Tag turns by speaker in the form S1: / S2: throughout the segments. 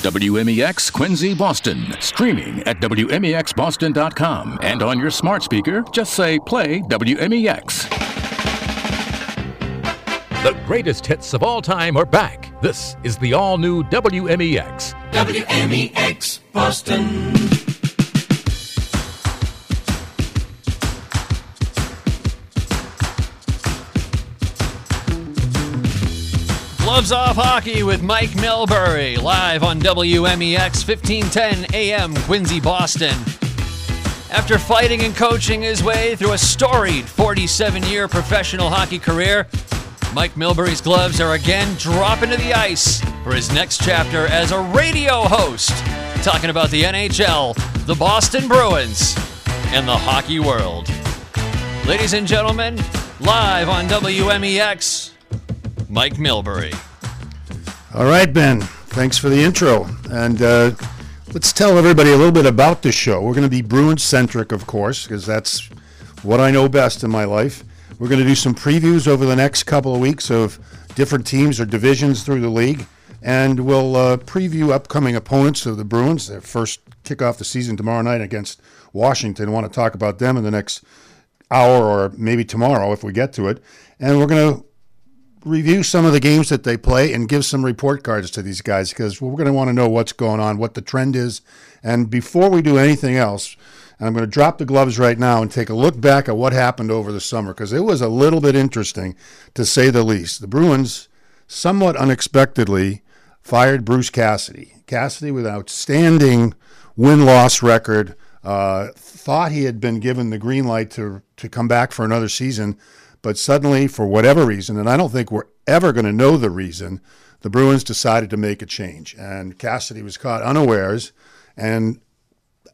S1: WMEX Quincy, Boston. Streaming at WMEXBoston.com. And on your smart speaker, just say play WMEX.
S2: The greatest hits of all time are back. This is the all new WMEX.
S3: WMEX Boston.
S4: Gloves Off Hockey with Mike Milbury, live on WMEX 1510 AM, Quincy, Boston. After fighting and coaching his way through a storied 47 year professional hockey career, Mike Milbury's gloves are again dropping to the ice for his next chapter as a radio host, talking about the NHL, the Boston Bruins, and the hockey world. Ladies and gentlemen, live on WMEX, Mike Milbury.
S5: All right, Ben. Thanks for the intro. And uh, let's tell everybody a little bit about the show. We're going to be Bruins centric, of course, because that's what I know best in my life. We're going to do some previews over the next couple of weeks of different teams or divisions through the league. And we'll uh, preview upcoming opponents of the Bruins. Their first kick off the season tomorrow night against Washington. Want to talk about them in the next hour or maybe tomorrow if we get to it. And we're going to review some of the games that they play and give some report cards to these guys because we're going to want to know what's going on, what the trend is. And before we do anything else, I'm going to drop the gloves right now and take a look back at what happened over the summer because it was a little bit interesting to say the least. The Bruins, somewhat unexpectedly, fired Bruce Cassidy. Cassidy, with outstanding win loss record, uh, thought he had been given the green light to, to come back for another season but suddenly, for whatever reason, and I don't think we're ever going to know the reason, the Bruins decided to make a change. And Cassidy was caught unawares. And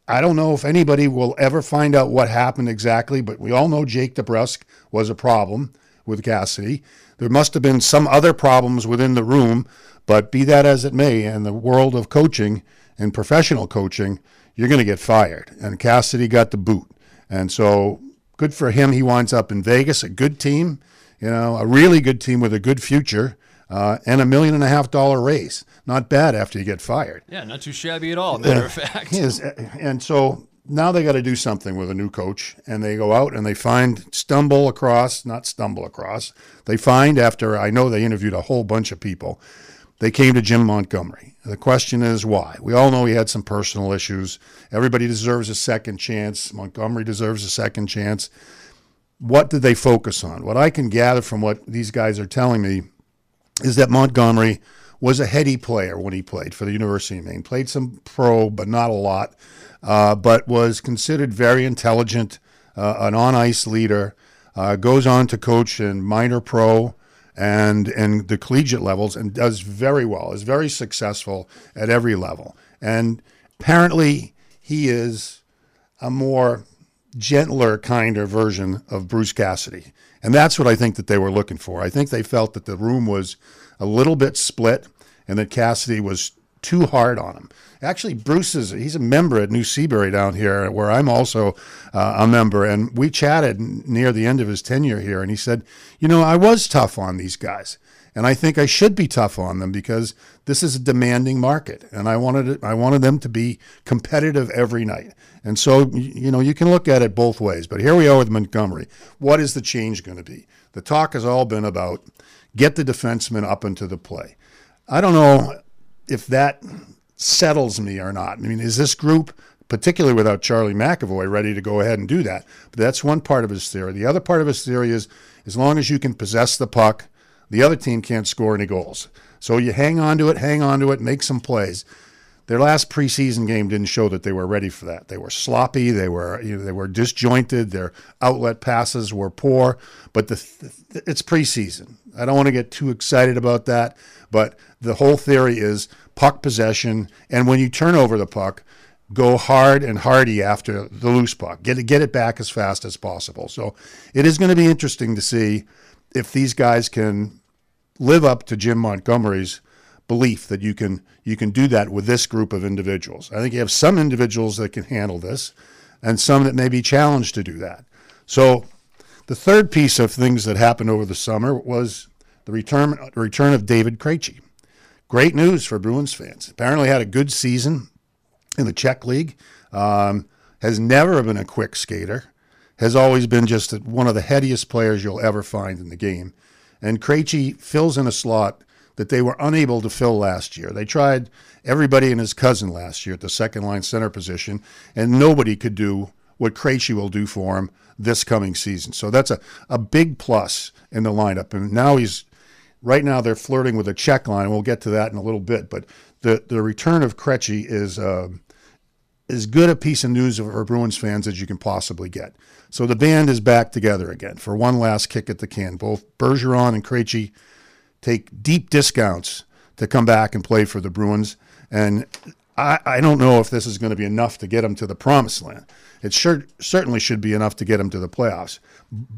S5: I don't know if anybody will ever find out what happened exactly, but we all know Jake DeBrusk was a problem with Cassidy. There must have been some other problems within the room, but be that as it may, in the world of coaching and professional coaching, you're going to get fired. And Cassidy got the boot. And so good for him. He winds up in Vegas, a good team, you know, a really good team with a good future, uh, and a million and a half dollar raise. Not bad after you get fired.
S4: Yeah, not too shabby at all, matter of fact.
S5: Is, and so now they got to do something with a new coach, and they go out and they find stumble across, not stumble across, they find after I know they interviewed a whole bunch of people, they came to Jim Montgomery. The question is why? We all know he had some personal issues. Everybody deserves a second chance. Montgomery deserves a second chance. What did they focus on? What I can gather from what these guys are telling me is that Montgomery was a heady player when he played for the University of Maine. Played some pro, but not a lot, uh, but was considered very intelligent, uh, an on ice leader. Uh, goes on to coach in minor pro and and the collegiate levels and does very well. Is very successful at every level. And apparently he is a more gentler kinder version of Bruce Cassidy. And that's what I think that they were looking for. I think they felt that the room was a little bit split and that Cassidy was too hard on him. Actually, Bruce is he's a member at New Seabury down here, where I'm also uh, a member, and we chatted near the end of his tenure here, and he said, "You know, I was tough on these guys, and I think I should be tough on them because this is a demanding market, and I wanted it, I wanted them to be competitive every night." And so, you know, you can look at it both ways. But here we are with Montgomery. What is the change going to be? The talk has all been about get the defenseman up into the play. I don't know if that settles me or not. I mean, is this group, particularly without Charlie McAvoy, ready to go ahead and do that? But that's one part of his theory. The other part of his theory is as long as you can possess the puck, the other team can't score any goals. So you hang on to it, hang on to it, make some plays. Their last preseason game didn't show that they were ready for that. They were sloppy. They were you know, they were disjointed. Their outlet passes were poor. But the, it's preseason. I don't want to get too excited about that. But the whole theory is puck possession, and when you turn over the puck, go hard and hardy after the loose puck. Get it, get it back as fast as possible. So it is going to be interesting to see if these guys can live up to Jim Montgomery's belief that you can you can do that with this group of individuals. I think you have some individuals that can handle this, and some that may be challenged to do that. So the third piece of things that happened over the summer was the return return of David Krejci. great news for Bruins fans. Apparently, had a good season in the Czech League. Um, has never been a quick skater. Has always been just one of the headiest players you'll ever find in the game. And Krejci fills in a slot that they were unable to fill last year. They tried everybody and his cousin last year at the second line center position, and nobody could do what Krejci will do for him this coming season. So that's a, a big plus in the lineup. And now he's right now they're flirting with a Czech line. We'll get to that in a little bit. But the, the return of Krejci is uh, as good a piece of news for Bruins fans as you can possibly get. So the band is back together again for one last kick at the can. Both Bergeron and Krejci take deep discounts to come back and play for the Bruins. And I, I don't know if this is going to be enough to get them to the promised land. It sure, certainly should be enough to get them to the playoffs.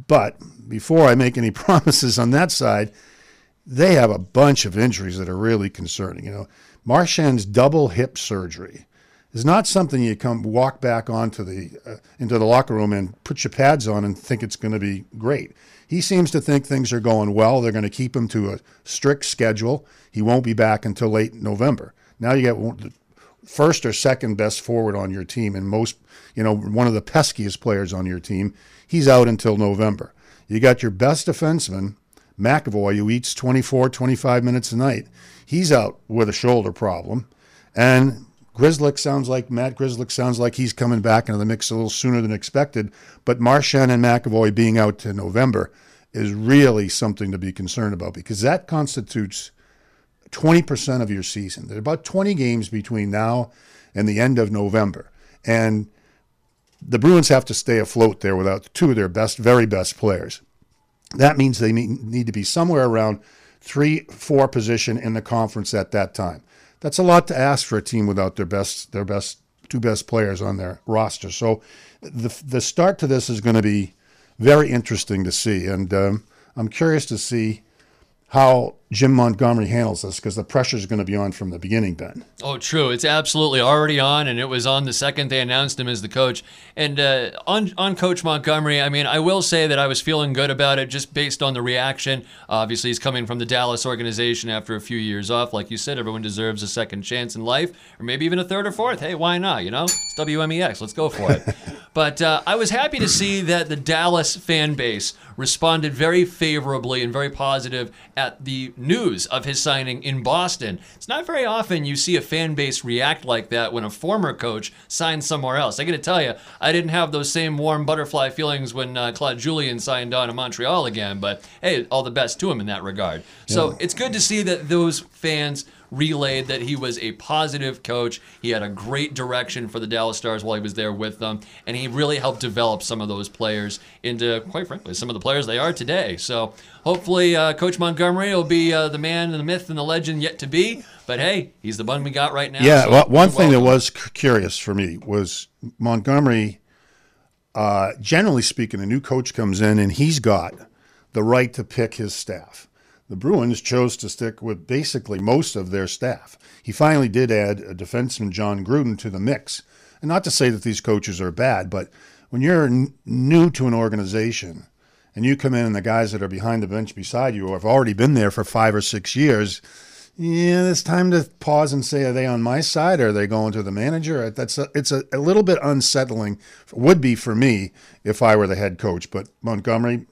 S5: But before I make any promises on that side, they have a bunch of injuries that are really concerning. You know, Marchand's double hip surgery is not something you come walk back onto the uh, into the locker room and put your pads on and think it's going to be great. He seems to think things are going well. They're going to keep him to a strict schedule. He won't be back until late November. Now you get the first or second best forward on your team, and most, you know, one of the peskiest players on your team. He's out until November. You got your best defenseman, McAvoy, who eats 24, 25 minutes a night. He's out with a shoulder problem. And Grzelcyk sounds like Matt Grzelcyk sounds like he's coming back into the mix a little sooner than expected. But Marchand and McAvoy being out to November is really something to be concerned about because that constitutes 20% of your season. There are about 20 games between now and the end of November. And the Bruins have to stay afloat there without two of their best, very best players. That means they need to be somewhere around three, four position in the conference at that time that's a lot to ask for a team without their best their best two best players on their roster. So the the start to this is going to be very interesting to see, and um, I'm curious to see how Jim Montgomery handles this because the pressure is going to be on from the beginning, Ben.
S4: Oh, true. It's absolutely already on, and it was on the second they announced him as the coach. And uh, on on Coach Montgomery, I mean, I will say that I was feeling good about it just based on the reaction. Obviously, he's coming from the Dallas organization after a few years off. Like you said, everyone deserves a second chance in life, or maybe even a third or fourth. Hey, why not? You know, it's WMEX. Let's go for it. but uh, I was happy to see that the Dallas fan base responded very favorably and very positive at the news of his signing in Boston. It's not very often you see a fan base react like that when a former coach signs somewhere else. I got to tell you, I didn't have those same warm butterfly feelings when uh, Claude Julien signed on in Montreal again, but hey, all the best to him in that regard. So yeah. it's good to see that those fans relayed that he was a positive coach. He had a great direction for the Dallas Stars while he was there with them, and he really helped develop some of those players into, quite frankly, some of the players they are today. So hopefully, uh, Coach Montgomery will be uh, the man and the myth and the legend yet to be. But hey, he's the one we got right now.
S5: Yeah, so well, one thing welcome. that was curious for me was Montgomery. Uh, generally speaking, a new coach comes in and he's got the right to pick his staff the Bruins chose to stick with basically most of their staff. He finally did add a defenseman, John Gruden, to the mix. And not to say that these coaches are bad, but when you're n- new to an organization and you come in and the guys that are behind the bench beside you have already been there for five or six years, yeah, it's time to pause and say, are they on my side or are they going to the manager? That's a, it's a, a little bit unsettling. Would be for me if I were the head coach. But Montgomery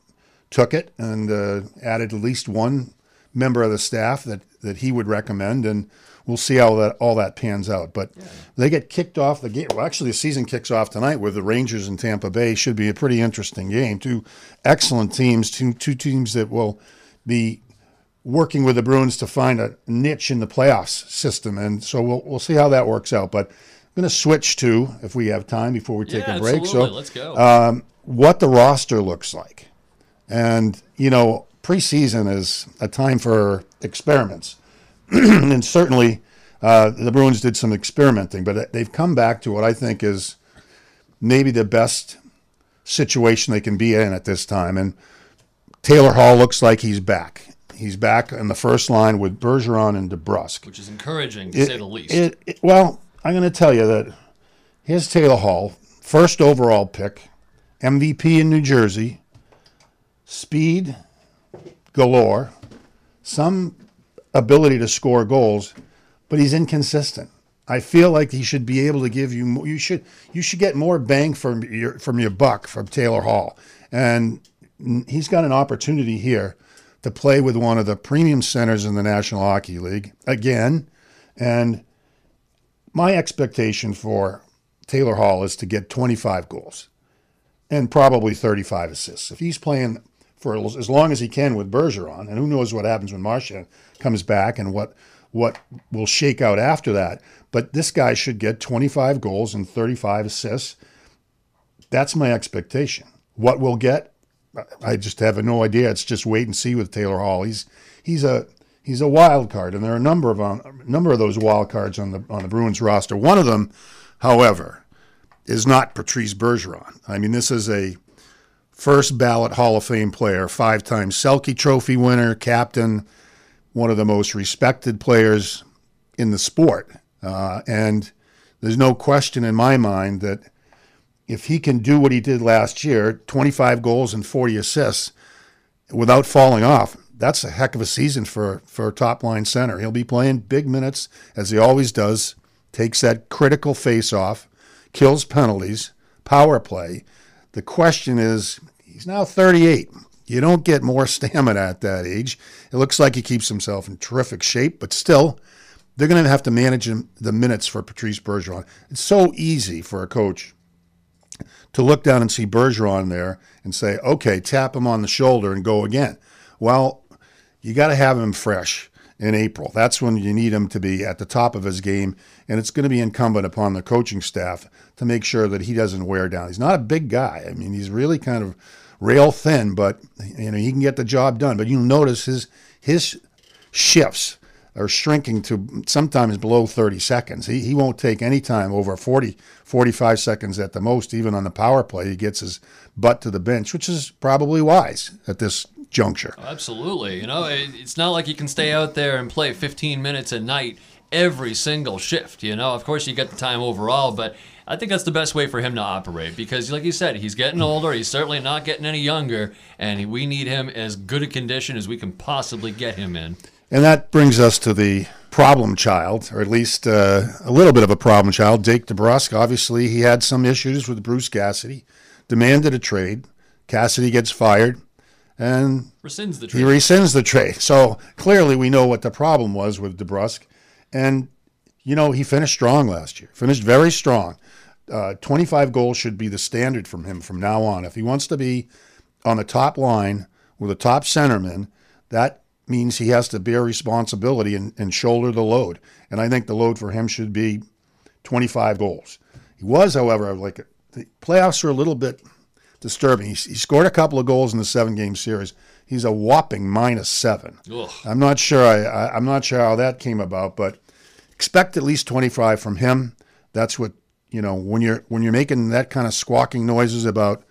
S5: took it and uh, added at least one member of the staff that, that he would recommend, and we'll see how that all that pans out. But yeah. they get kicked off the game. Well, actually, the season kicks off tonight with the Rangers and Tampa Bay. Should be a pretty interesting game. Two excellent teams, two two teams that will be working with the Bruins to find a niche in the playoffs system, and so we'll we'll see how that works out. But I'm going to switch to, if we have time before we take
S4: yeah,
S5: a break.
S4: Absolutely. So let's go.
S5: Um, what the roster looks like. And, you know, preseason is a time for experiments. and certainly uh, the Bruins did some experimenting, but they've come back to what I think is maybe the best situation they can be in at this time. And Taylor Hall looks like he's back. He's back in the first line with Bergeron and DeBrusk.
S4: Which is encouraging, to it, say the least.
S5: It, it, well, I'm going to tell you that here's Taylor Hall, first overall pick, MVP in New Jersey, speed galore, some ability to score goals, but he's inconsistent. I feel like he should be able to give you you should you should get more bang from your from your buck from Taylor Hall, and he's got an opportunity here to play with one of the premium centers in the National Hockey League again, and my expectation for Taylor Hall is to get 25 goals and probably 35 assists. If he's playing for as long as he can with Bergeron, and who knows what happens when Marchand comes back and what what will shake out after that. But this guy should get 25 goals and 35 assists. That's my expectation. What we'll get, I just have no idea. It's just wait and see with Taylor Hall. He's he's a he's a wild card, and there are a number of um, a number of those wild cards on the on the Bruins roster. One of them, however, is not Patrice Bergeron. I mean, this is a first ballot Hall of Fame player, five time Selke Trophy winner, captain, one of the most respected players in the sport. Uh, and there's no question in my mind that if he can do what he did last year 25 goals and 40 assists without falling off, that's a heck of a season for, for a top line center. He'll be playing big minutes as he always does, takes that critical face off, kills penalties, power play. The question is, he's now 38. You don't get more stamina at that age. It looks like he keeps himself in terrific shape, but still, they're going to have to manage the minutes for Patrice Bergeron. It's so easy for a coach to look down and see Bergeron there and say, okay, tap him on the shoulder and go again. Well, you got to have him fresh in April. That's when you need him to be at the top of his game, and it's going to be incumbent upon the coaching staff to make sure that he doesn't wear down. He's not a big guy. I mean, he's really kind of rail thin, but you know he can get the job done. But you'll notice his his shifts are shrinking to sometimes below 30 seconds. He, he won't take any time over 40, 45 seconds at the most, even on the power play. He gets his butt to the bench, which is probably wise at this juncture.
S4: Absolutely. You know, it, it's not like you can stay out there and play 15 minutes a night every single shift. You know, of course, you get the time overall, but I think that's the best way for him to operate because, like you said, he's getting older. He's certainly not getting any younger, and we need him as good a condition as we can possibly get him in.
S5: And that brings us to the problem child, or at least uh, a little bit of a problem child, Jake DeBrusk. Obviously, he had some issues with Bruce Cassidy, demanded a trade. Cassidy gets fired, and
S4: rescinds the trade.
S5: He rescinds the trade. So clearly, we know what the problem was with DeBrusk, and you know he finished strong last year. Finished very strong. Uh, 25 goals should be the standard from him from now on. If he wants to be on the top line with a top centerman, that means he has to bear responsibility and, and shoulder the load. And I think the load for him should be 25 goals. He was, however, like the playoffs are a little bit disturbing. He, he scored a couple of goals in the seven game series. He's a whopping minus seven. Ugh. I'm not sure. I, I I'm not sure how that came about, but expect at least 25 from him. That's what you know when you're when you're making that kind of squawking noises about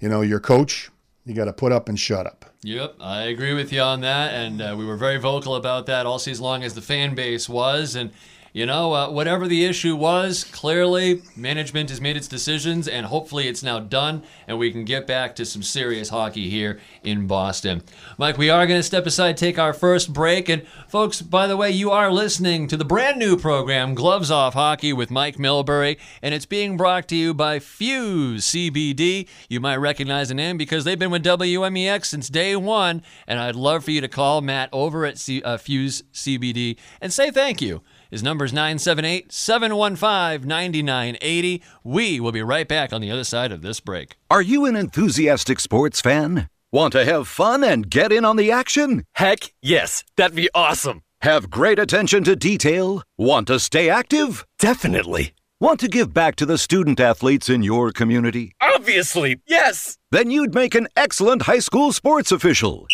S5: you know your coach. You got to put up and shut up.
S4: Yep, I agree with you on that, and uh, we were very vocal about that all season long as the fan base was, and you know, uh, whatever the issue was, clearly management has made its decisions, and hopefully it's now done, and we can get back to some serious hockey here in Boston. Mike, we are going to step aside, take our first break, and folks, by the way, you are listening to the brand new program, Gloves Off Hockey with Mike Milbury, and it's being brought to you by Fuse CBD. You might recognize the name because they've been with WMEX since day one, and I'd love for you to call Matt over at C- uh, Fuse CBD and say thank you. His number is 978 715 9980. We will be right back on the other side of this break.
S6: Are you an enthusiastic sports fan? Want to have fun and get in on the action?
S7: Heck yes, that'd be awesome.
S6: Have great attention to detail? Want to stay active?
S7: Definitely.
S6: Want to give back to the student athletes in your community?
S7: Obviously, yes.
S6: Then you'd make an excellent high school sports official.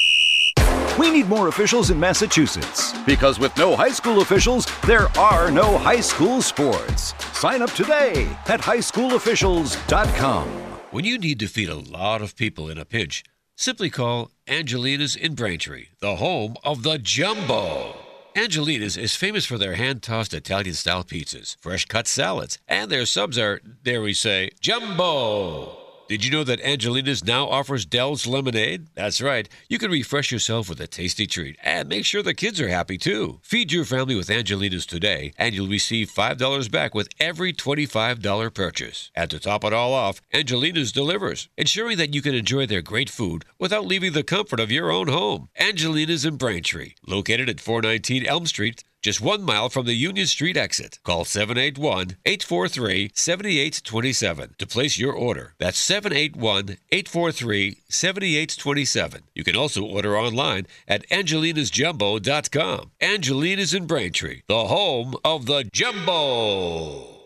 S6: We need more officials in Massachusetts because with no high school officials, there are no high school sports. Sign up today at highschoolofficials.com.
S8: When you need to feed a lot of people in a pinch, simply call Angelina's in Braintree, the home of the Jumbo. Angelina's is famous for their hand tossed Italian style pizzas, fresh cut salads, and their subs are, dare we say, Jumbo. Did you know that Angelina's now offers Del's Lemonade? That's right. You can refresh yourself with a tasty treat and make sure the kids are happy too. Feed your family with Angelina's today, and you'll receive $5 back with every $25 purchase. And to top it all off, Angelina's delivers, ensuring that you can enjoy their great food without leaving the comfort of your own home. Angelina's in Braintree, located at 419 Elm Street, just one mile from the Union Street exit. Call 781 843 7827 to place your order. That's 781 843 7827. You can also order online at angelinasjumbo.com. Angelina's in Braintree, the home of the Jumbo.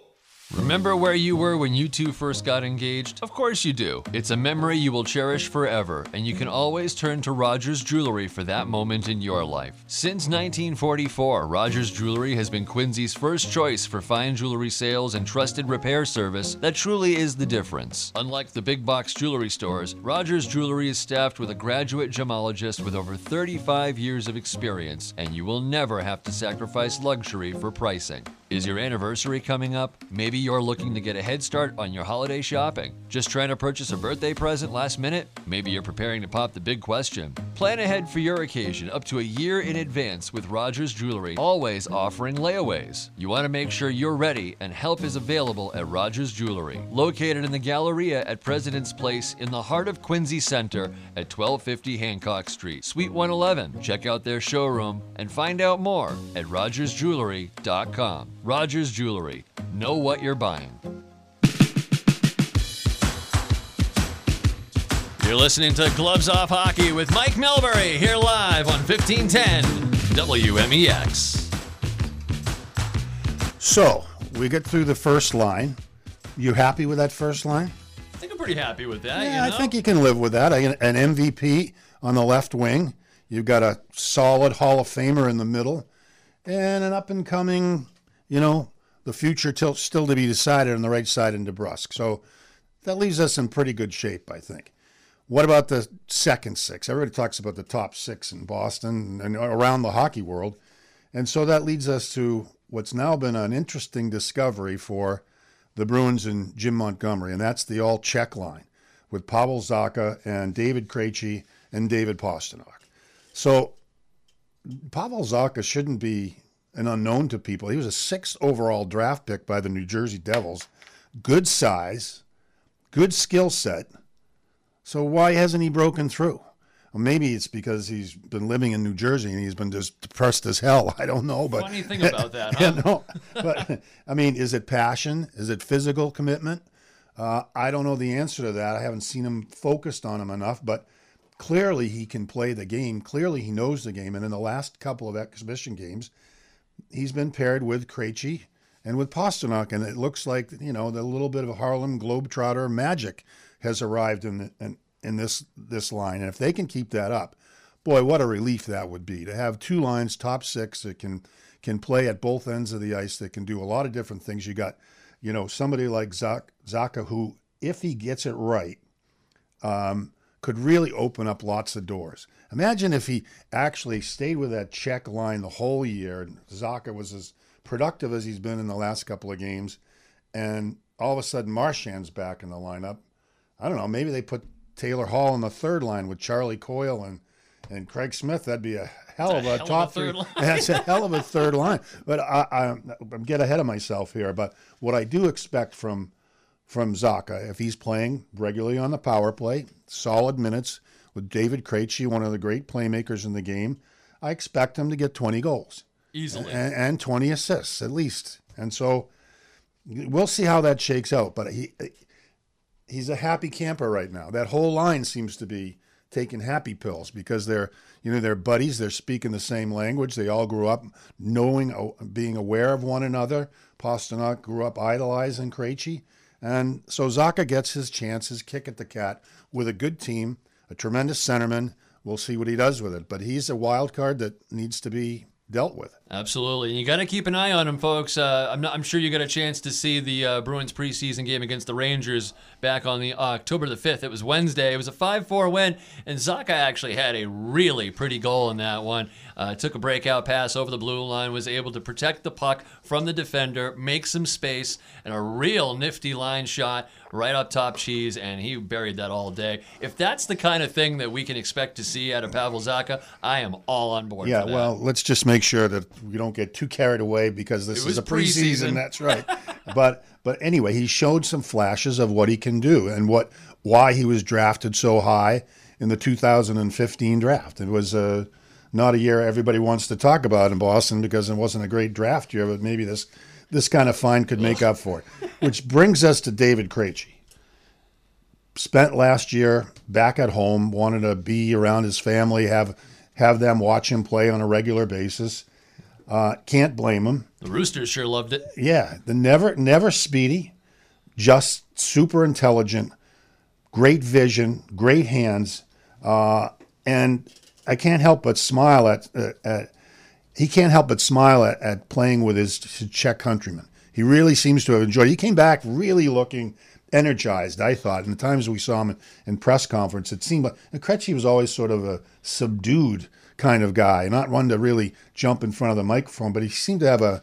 S4: Remember where you were when you two first got engaged? Of course you do. It's a memory you will cherish forever, and you can always turn to Rogers Jewelry for that moment in your life. Since 1944, Rogers Jewelry has been Quincy's first choice for fine jewelry sales and trusted repair service that truly is the difference. Unlike the big box jewelry stores, Rogers Jewelry is staffed with a graduate gemologist with over 35 years of experience, and you will never have to sacrifice luxury for pricing. Is your anniversary coming up? Maybe you're looking to get a head start on your holiday shopping. Just trying to purchase a birthday present last minute? Maybe you're preparing to pop the big question. Plan ahead for your occasion up to a year in advance with Rogers Jewelry, always offering layaways. You want to make sure you're ready, and help is available at Rogers Jewelry, located in the Galleria at President's Place in the heart of Quincy Center at 1250 Hancock Street, Suite 111. Check out their showroom and find out more at rogersjewelry.com. Rogers Jewelry. Know what you're buying. You're listening to Gloves Off Hockey with Mike Milbury here live on 1510 WMEX.
S5: So we get through the first line. You happy with that first line?
S4: I think I'm pretty happy with that.
S5: Yeah,
S4: you know?
S5: I think you can live with that. An an MVP on the left wing. You've got a solid Hall of Famer in the middle, and an up and coming, you know, the future till, still to be decided on the right side in DeBrusk. So that leaves us in pretty good shape, I think. What about the second six? Everybody talks about the top six in Boston and around the hockey world. And so that leads us to what's now been an interesting discovery for the Bruins and Jim Montgomery, and that's the all Czech line with Pavel Zacha and David Krejci and David Pastrnak. So Pavel Zacha shouldn't be an unknown to people. He was a sixth overall draft pick by the New Jersey Devils. Good size, good skill set. So why hasn't he broken through? Well, maybe it's because he's been living in New Jersey and he's been just depressed as hell. I don't know, but
S4: Funny thing about that,
S5: yeah,
S4: huh?
S5: no, but I mean, is it passion? Is it physical commitment? Uh, I don't know the answer to that. I haven't seen him focused on him enough, but clearly he can play the game. Clearly he knows the game. And in the last couple of exhibition games, he's been paired with Krejci and with Pastrnak, and it looks like you know the little bit of Harlem Globetrotter magic has arrived in the, in, in this this line. And if they can keep that up, boy, what a relief that would be to have two lines, top six that can can play at both ends of the ice. That can do a lot of different things. You got, you know, somebody like Zak, Zacha who, if he gets it right, um, could really open up lots of doors. Imagine if he actually stayed with that Czech line the whole year, and Zacha was as productive as he's been in the last couple of games, and all of a sudden Marchand's back in the lineup. I don't know. Maybe they put Taylor Hall in the third line with Charlie Coyle and and Craig Smith. That'd be a hell of a,
S4: hell of a
S5: top
S4: third
S5: three.
S4: line.
S5: That's a hell of a third line. But I, I, I'm get ahead of myself here. But what I do expect from from Zacha, if he's playing regularly on the power play, solid minutes with David Krejci, one of the great playmakers in the game, I expect him to get 20 goals
S4: Easily.
S5: and, and 20 assists at least. And so we'll see how that shakes out. But he he's a happy camper right now. That whole line seems to be taking happy pills because they're you know they're buddies. They're speaking the same language. They all grew up knowing, being aware of one another. Pastrnak grew up idolizing Krejci. And so Zacha gets his chance, his kick at the cat with a good team, a tremendous centerman. We'll see what he does with it. But he's a wild card that needs to be dealt with.
S4: Absolutely, and you got to keep an eye on him, folks. Uh, I'm, not, I'm sure you got a chance to see the uh, Bruins preseason game against the Rangers back on the uh, October the 5th. It was Wednesday. It was a 5-4 win, and Zacha actually had a really pretty goal in that one. Uh, took a breakout pass over the blue line, was able to protect the puck from the defender, make some space, and a real nifty line shot right up top cheese, and he buried that all day. If that's the kind of thing that we can expect to see out of Pavel Zacha, I am all on board.
S5: Yeah, well, let's just make sure that we don't get too carried away because this is a preseason.
S4: preseason.
S5: That's right. but but anyway, he showed some flashes of what he can do and what why he was drafted so high in the 2015 draft. It was uh, not a year everybody wants to talk about in Boston because it wasn't a great draft year, but maybe this this kind of find could make up for it. Which brings us to David Krejci. Spent last year back at home, wanted to be around his family, have have them watch him play on a regular basis. Uh, can't blame him.
S4: the Roosters sure loved it.
S5: Yeah, the never never speedy, just super intelligent, great vision, great hands, uh, and I can't help but smile at, uh, at he can't help but smile at, at playing with his, Czech countrymen. He really seems to have enjoyed. it. He came back really looking energized. I thought, in the times we saw him in, in press conference, it seemed like and Krejci was always sort of a subdued kind of guy, not one to really jump in front of the microphone, but he seemed to have a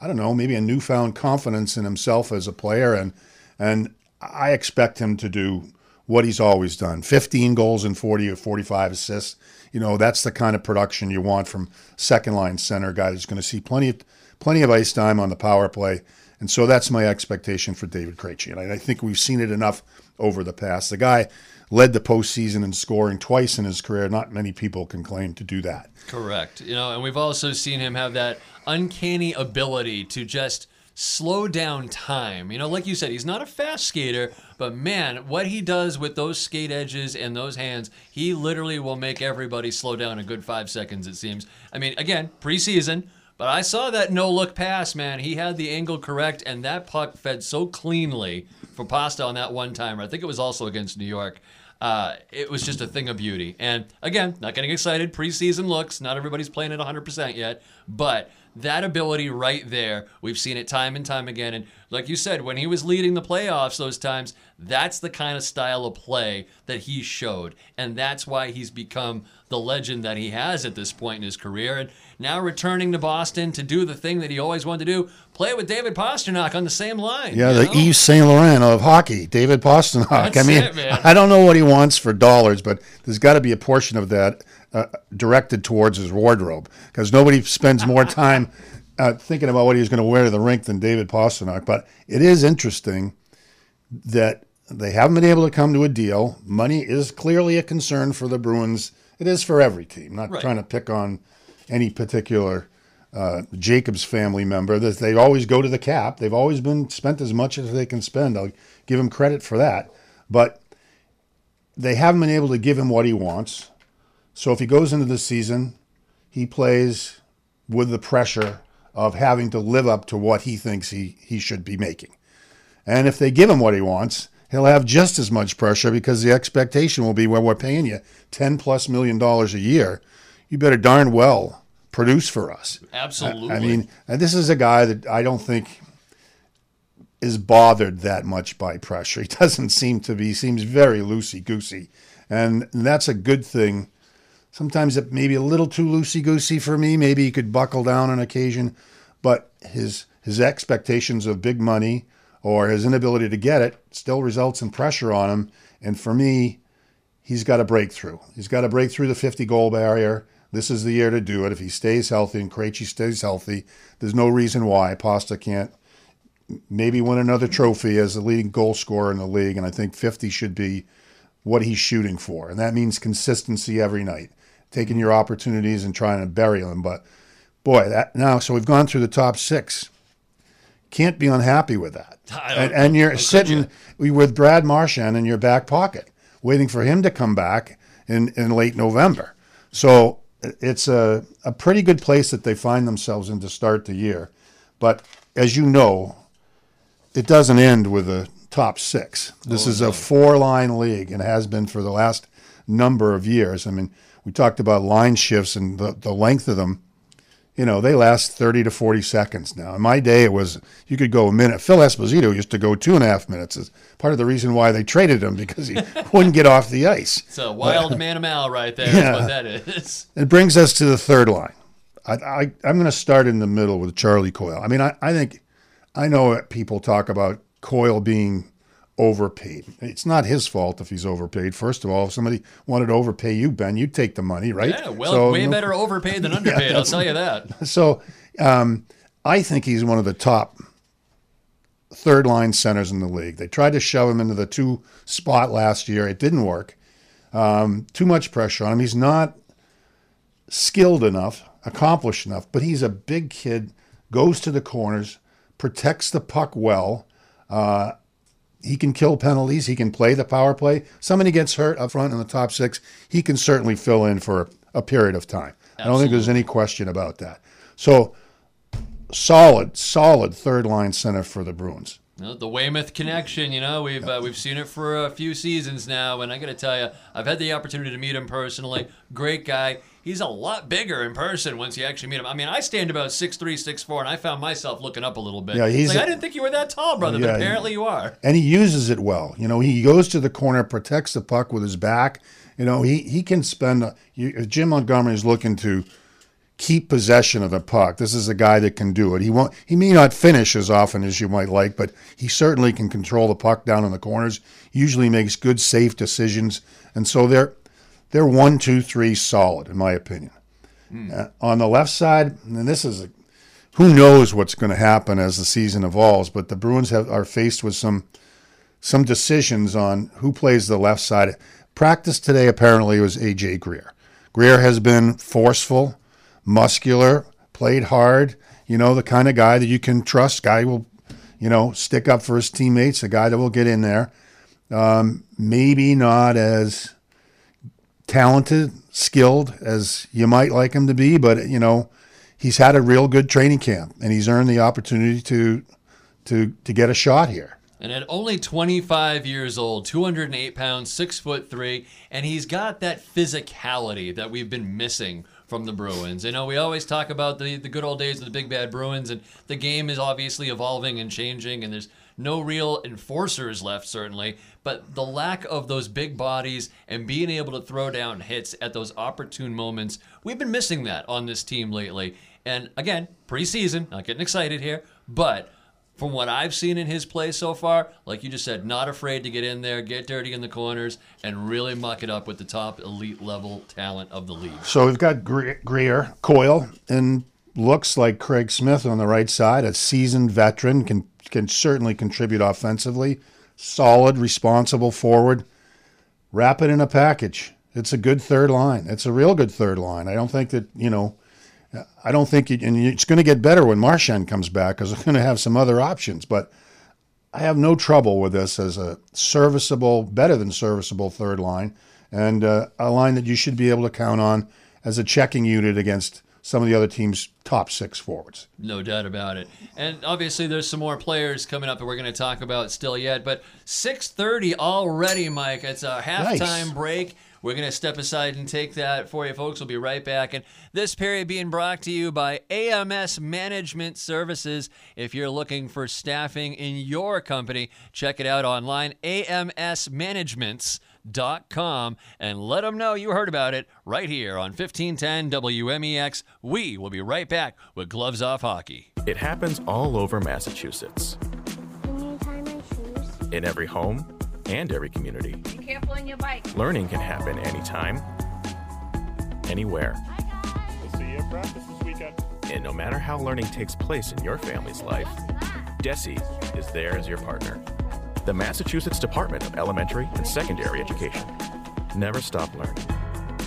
S5: I don't know, maybe a newfound confidence in himself as a player, and and I expect him to do what he's always done: 15 goals and 40 or 45 assists. You know, that's the kind of production you want from second line center guy that's going to see plenty of plenty of ice time on the power play, and so that's my expectation for David Krejci, and I, I think we've seen it enough over the past. The guy led the postseason in scoring twice in his career. Not many people can claim to do that.
S4: Correct. You know, and we've also seen him have that uncanny ability to just slow down time. You know, like you said, he's not a fast skater, but man, what he does with those skate edges and those hands, he literally will make everybody slow down a good five seconds, it seems. I mean, again, preseason. But I saw that no look pass, man. He had the angle correct, and that puck fed so cleanly for Pasta on that one timer. I think it was also against New York. Uh, it was just a thing of beauty. And again, not getting excited. Preseason looks. Not everybody's playing at 100% yet. But that ability right there, we've seen it time and time again. And like you said, when he was leading the playoffs those times, that's the kind of style of play that he showed. And that's why he's become the legend that he has at this point in his career. And now returning to Boston to do the thing that he always wanted to do play with David Pastrnak on the same line.
S5: Yeah, the
S4: know?
S5: Yves Saint Laurent of hockey, David Pastrnak.
S4: That's
S5: I mean,
S4: it.
S5: I don't know what he wants for dollars, but there's got to be a portion of that uh, directed towards his wardrobe because nobody spends more time uh, thinking about what he's going to wear to the rink than David Pastrnak. But it is interesting that they haven't been able to come to a deal. Money is clearly a concern for the Bruins. It is for every team. Not
S4: Right.
S5: trying to pick on any particular uh, Jacobs family member. That they always go to the cap. They've always been spent as much as they can spend. I'll give him credit for that. But they haven't been able to give him what he wants. So if he goes into the season, he plays with the pressure of having to live up to what he thinks he, he should be making. And if they give him what he wants, he'll have just as much pressure because the expectation will be well, we're paying you 10 plus million dollars a year. You better darn well produce for us.
S4: Absolutely.
S5: I mean, and this is a guy that I don't think is bothered that much by pressure. He doesn't seem to be. He seems very loosey goosey, and that's a good thing. Sometimes it may be a little too loosey goosey for me. Maybe he could buckle down on occasion, but his his expectations of big money or his inability to get it still results in pressure on him. And for me, he's got to break through. He's got to break through the 50 goal barrier. This is the year to do it. If he stays healthy and Krejci stays healthy, there's no reason why Pasta can't maybe win another trophy as the leading goal scorer in the league. And I think 50 should be what he's shooting for. And that means consistency every night, taking your opportunities and trying to bury them. But boy, that now, so we've gone through the top six. Can't be unhappy with that. And, and you're sitting with Brad Marchand in your back pocket, waiting for him to come back in, in late November. So it's a, a pretty good place that they find themselves in to start the year. But as you know, it doesn't end with a top six. This is a four line league and has been for the last number of years. I mean, we talked about line shifts and the, the length of them. you know, they last 30 to 40 seconds now. In my day, it was, you could go a minute. Phil Esposito used to go two and a half minutes. Is part of the reason why they traded him because he wouldn't get off the ice.
S4: It's a wild uh, man mal right there.
S5: Yeah.
S4: What that is.
S5: It brings us to the third line. I, I, I'm going to start in the middle with Charlie Coyle. I mean, I, I think, I know people talk about Coyle being overpaid. It's not his fault if he's overpaid. First of all, if somebody wanted to overpay you, Ben, you'd take the money, right?
S4: Yeah, well,
S5: So,
S4: way
S5: no-
S4: better overpaid than underpaid. I'll tell you that.
S5: So um, I think he's one of the top third line centers in the league. They tried to shove him into the two spot last year. It didn't work. Um, too much pressure on him. He's not skilled enough, accomplished enough, but he's a big kid, goes to the corners, protects the puck well. Uh, he can kill penalties. He can play the power play. Somebody gets hurt up front in the top six, he can certainly fill in for a period of time. I don't think there's any question about that. So, solid, solid third line center for the Bruins.
S4: The Weymouth connection, you know, we've uh, we've seen it for a few seasons now, and I got to tell you, I've had the opportunity to meet him personally. Great guy. He's a lot bigger in person once you actually meet him. I mean, I stand about six three, six four, and I found myself looking up a little bit.
S5: Yeah, he's
S4: like,
S5: a-
S4: I didn't think you were that tall, brother,
S5: Yeah,
S4: but apparently you are.
S5: and he uses it well. You know, he goes to the corner, protects the puck with his back. You know, he he can spend. A, you, if Jim Montgomery is looking to keep possession of the puck. This is a guy that can do it. He won't. He may not finish as often as you might like, but he certainly can control the puck down in the corners. Usually makes good, safe decisions, and so they're they're one, two, three, solid in my opinion. Uh, on the left side, and this is a, who knows what's going to happen as the season evolves, but the Bruins have are faced with some some decisions on who plays the left side. Practice today apparently was AJ Greer. Greer has been forceful, muscular, played hard. You know the kind of guy that you can trust. Guy will, you know, stick up for his teammates. A guy that will get in there. Um, maybe not as talented, skilled as you might like him to be, but you know, he's had a real good training camp and he's earned the opportunity to to to get a shot here.
S4: And at only 25 years old, 208 pounds, six foot three, and he's got that physicality that we've been missing from the Bruins. You know, we always talk about the, the good old days of the big bad Bruins, and the game is obviously evolving and changing, and there's no real enforcers left, certainly. But the lack of those big bodies and being able to throw down hits at those opportune moments, we've been missing that on this team lately. And again, preseason, not getting excited here, but from what I've seen in his play so far, like you just said, not afraid to get in there, get dirty in the corners, and really muck it up with the top elite level talent of the league.
S5: So we've got Greer, Coyle, and looks like Craig Smith on the right side, a seasoned veteran, can can certainly contribute offensively. Solid, responsible forward. Wrap it in a package. It's a good third line. It's a real good third line. I don't think that you know. I don't think, it, and it's going to get better when Marchand comes back because they're going to have some other options. But I have no trouble with this as a serviceable, better than serviceable third line, and uh, a line that you should be able to count on as a checking unit against some of the other team's top six forwards.
S4: No doubt about it. And obviously there's some more players coming up that we're going to talk about still yet, but 6:30 already, Mike. It's a halftime
S5: Nice.
S4: break. We're going to step aside and take that for you folks. We'll be right back. And this period being brought to you by AMS Management Services. If you're looking for staffing in your company, check it out online amsmanagements.com and let them know you heard about it right here on 1510 WMEX. We will be right back with Gloves Off Hockey.
S9: It happens all over Massachusetts,
S10: Can you tie my shoes?
S9: in every home and every community.
S10: Be careful on your bike.
S9: Learning can happen anytime, anywhere.
S11: We'll see you at practice this weekend.
S9: And no matter how learning takes place in your family's life, DESE is there as your partner. The Massachusetts Department of Elementary and Secondary Education. Never stop learning.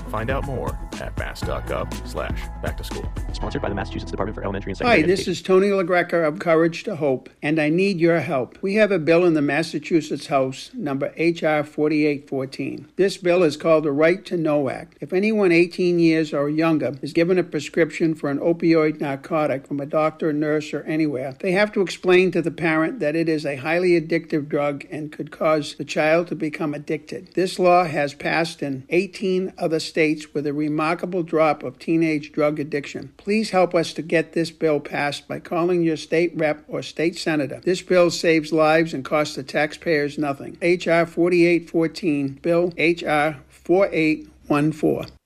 S9: Find out more at mass.gov slash back to school.
S12: Sponsored by the Massachusetts Department for Elementary and Secondary
S13: Hi,
S12: this
S13: is Tony LaGreca of Courage to Hope, and I need your help. We have a bill in the Massachusetts House, number HR 4814. This bill is called the Right to Know Act. If anyone 18 years or younger is given a prescription for an opioid narcotic from a doctor, nurse, or anywhere, they have to explain to the parent that it is a highly addictive drug and could cause the child to become addicted. This law has passed in 18 other states with a remarkable drop of teenage drug addiction. Please help us to get this bill passed by calling your state rep or state senator. This bill saves lives and costs the taxpayers nothing. H.R. 4814, Bill H.R. 4814.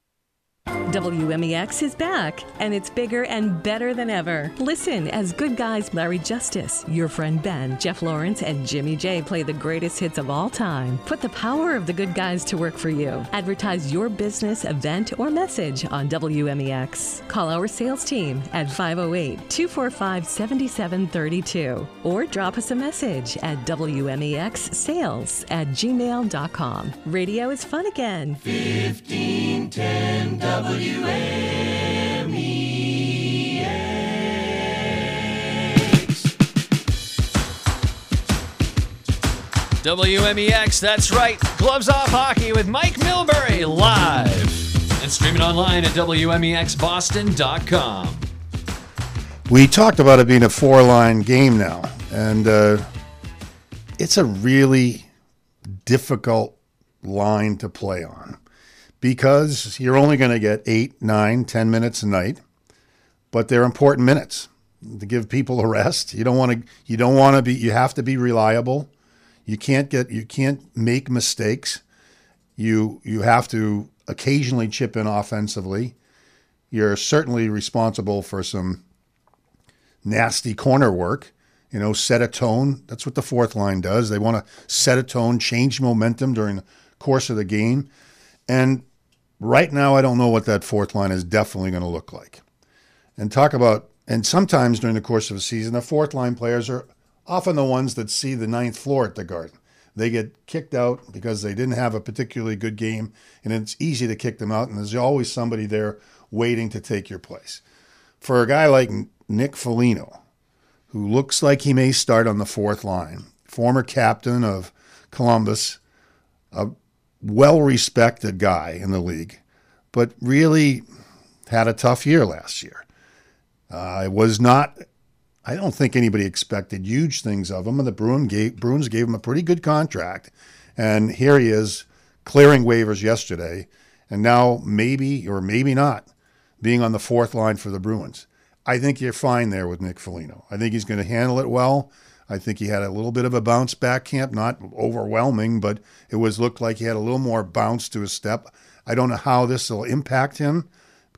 S14: WMEX is back, and it's bigger and better than ever. Listen as good guys Larry Justice, your friend Ben, Jeff Lawrence, and Jimmy J play the greatest hits of all time. Put the power of the good guys to work for you. Advertise your business, event, or message on WMEX. Call our sales team at 508 245 7732 or drop us a message at WMEXsales at gmail.com. Radio is fun again.
S3: 1510
S4: WMEX, that's right. Gloves Off Hockey with Mike Milbury live and streaming online at WMEXBoston.com.
S5: We talked about it being a four line game now, and uh, it's a really difficult line to play on because you're only going to get eight, nine, ten minutes a night, but they're important minutes to give people a rest. You don't want to. You don't want to be. You have to be reliable. You can't get. You can't make mistakes. You you have to occasionally chip in offensively. You're certainly responsible for some nasty corner work. You know, set a tone. That's what the fourth line does. They want to set a tone, change momentum during the course of the game. And right now, I don't know what that fourth line is definitely going to look like. And talk about, and sometimes during the course of a season, the fourth line players are often the ones that see the ninth floor at the Garden. They get kicked out because they didn't have a particularly good game, and it's easy to kick them out. And there's always somebody there waiting to take your place. For a guy like Nick Foligno, who looks like he may start on the fourth line, former captain of Columbus, a well respected guy in the league, but really had a tough year last year. Uh, it was not, I don't think anybody expected huge things of him, and the Bruin gave, Bruins gave him a pretty good contract. And here he is clearing waivers yesterday, and now maybe or maybe not being on the fourth line for the Bruins. I think you're fine there with Nick Foligno. I think he's going to handle it well. I think he had a little bit of a bounce back camp, not overwhelming, but it was looked like he had a little more bounce to his step. I don't know how this will impact him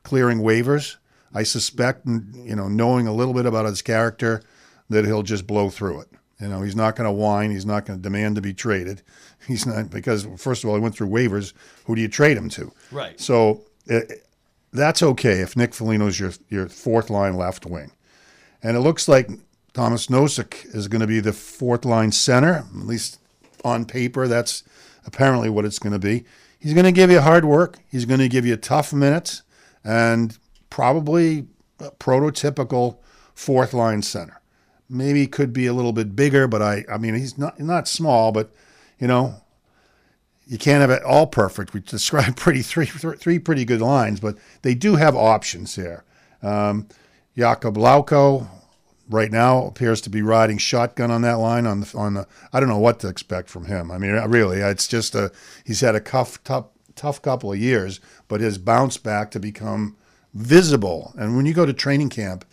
S5: clearing waivers. I suspect, you know, knowing a little bit about his character, that he'll just blow through it. You know, he's not going to whine. He's not going to demand to be traded. He's not because first of all, he went through waivers. Who do you trade him to?
S4: Right.
S5: So it, that's okay if Nick Foligno's your your fourth line left wing, and it looks like Tomas Nosek is going to be the fourth line center. At least on paper, that's apparently what it's going to be. He's going to give you hard work. He's going to give you tough minutes, and probably a prototypical fourth line center. Maybe could be a little bit bigger, but I I mean he's not not small, but you know you can't have it all perfect. We described pretty three three pretty good lines, but they do have options here. Um, Jakub Lauko right now appears to be riding shotgun on that line on the on the. I don't know what to expect from him. I mean, uh, really, it's just a he's had a tough tough tough couple of years, but his bounce back to become visible. And when you go to training camp,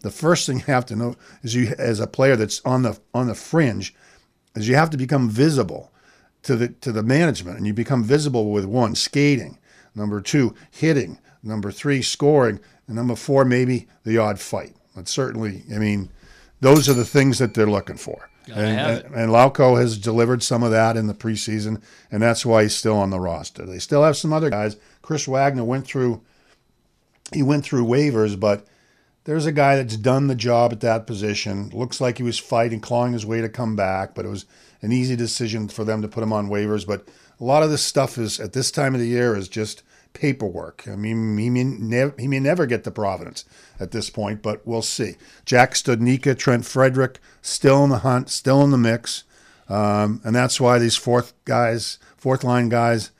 S5: the first thing you have to know is you as a player that's on the on the fringe is you have to become visible to the to the management, and you become visible with one skating, number two hitting, number three scoring, and number four maybe the odd fight. But certainly, I mean, those are the things that they're looking for.
S4: Gotta
S5: And, and, and Lauko has delivered some of that in the preseason, and that's why he's still on the roster. They still have some other guys. Chris Wagner went through he went through waivers, but there's a guy that's done the job at that position. Looks like he was fighting, clawing his way to come back, but it was an easy decision for them to put him on waivers. But a lot of this stuff is at this time of the year is just paperwork. I mean, he may, he may never get to Providence at this point, but we'll see. Jack Studnicka, Trent Frederic, still in the hunt, still in the mix, um, and that's why these fourth guys, fourth line guys,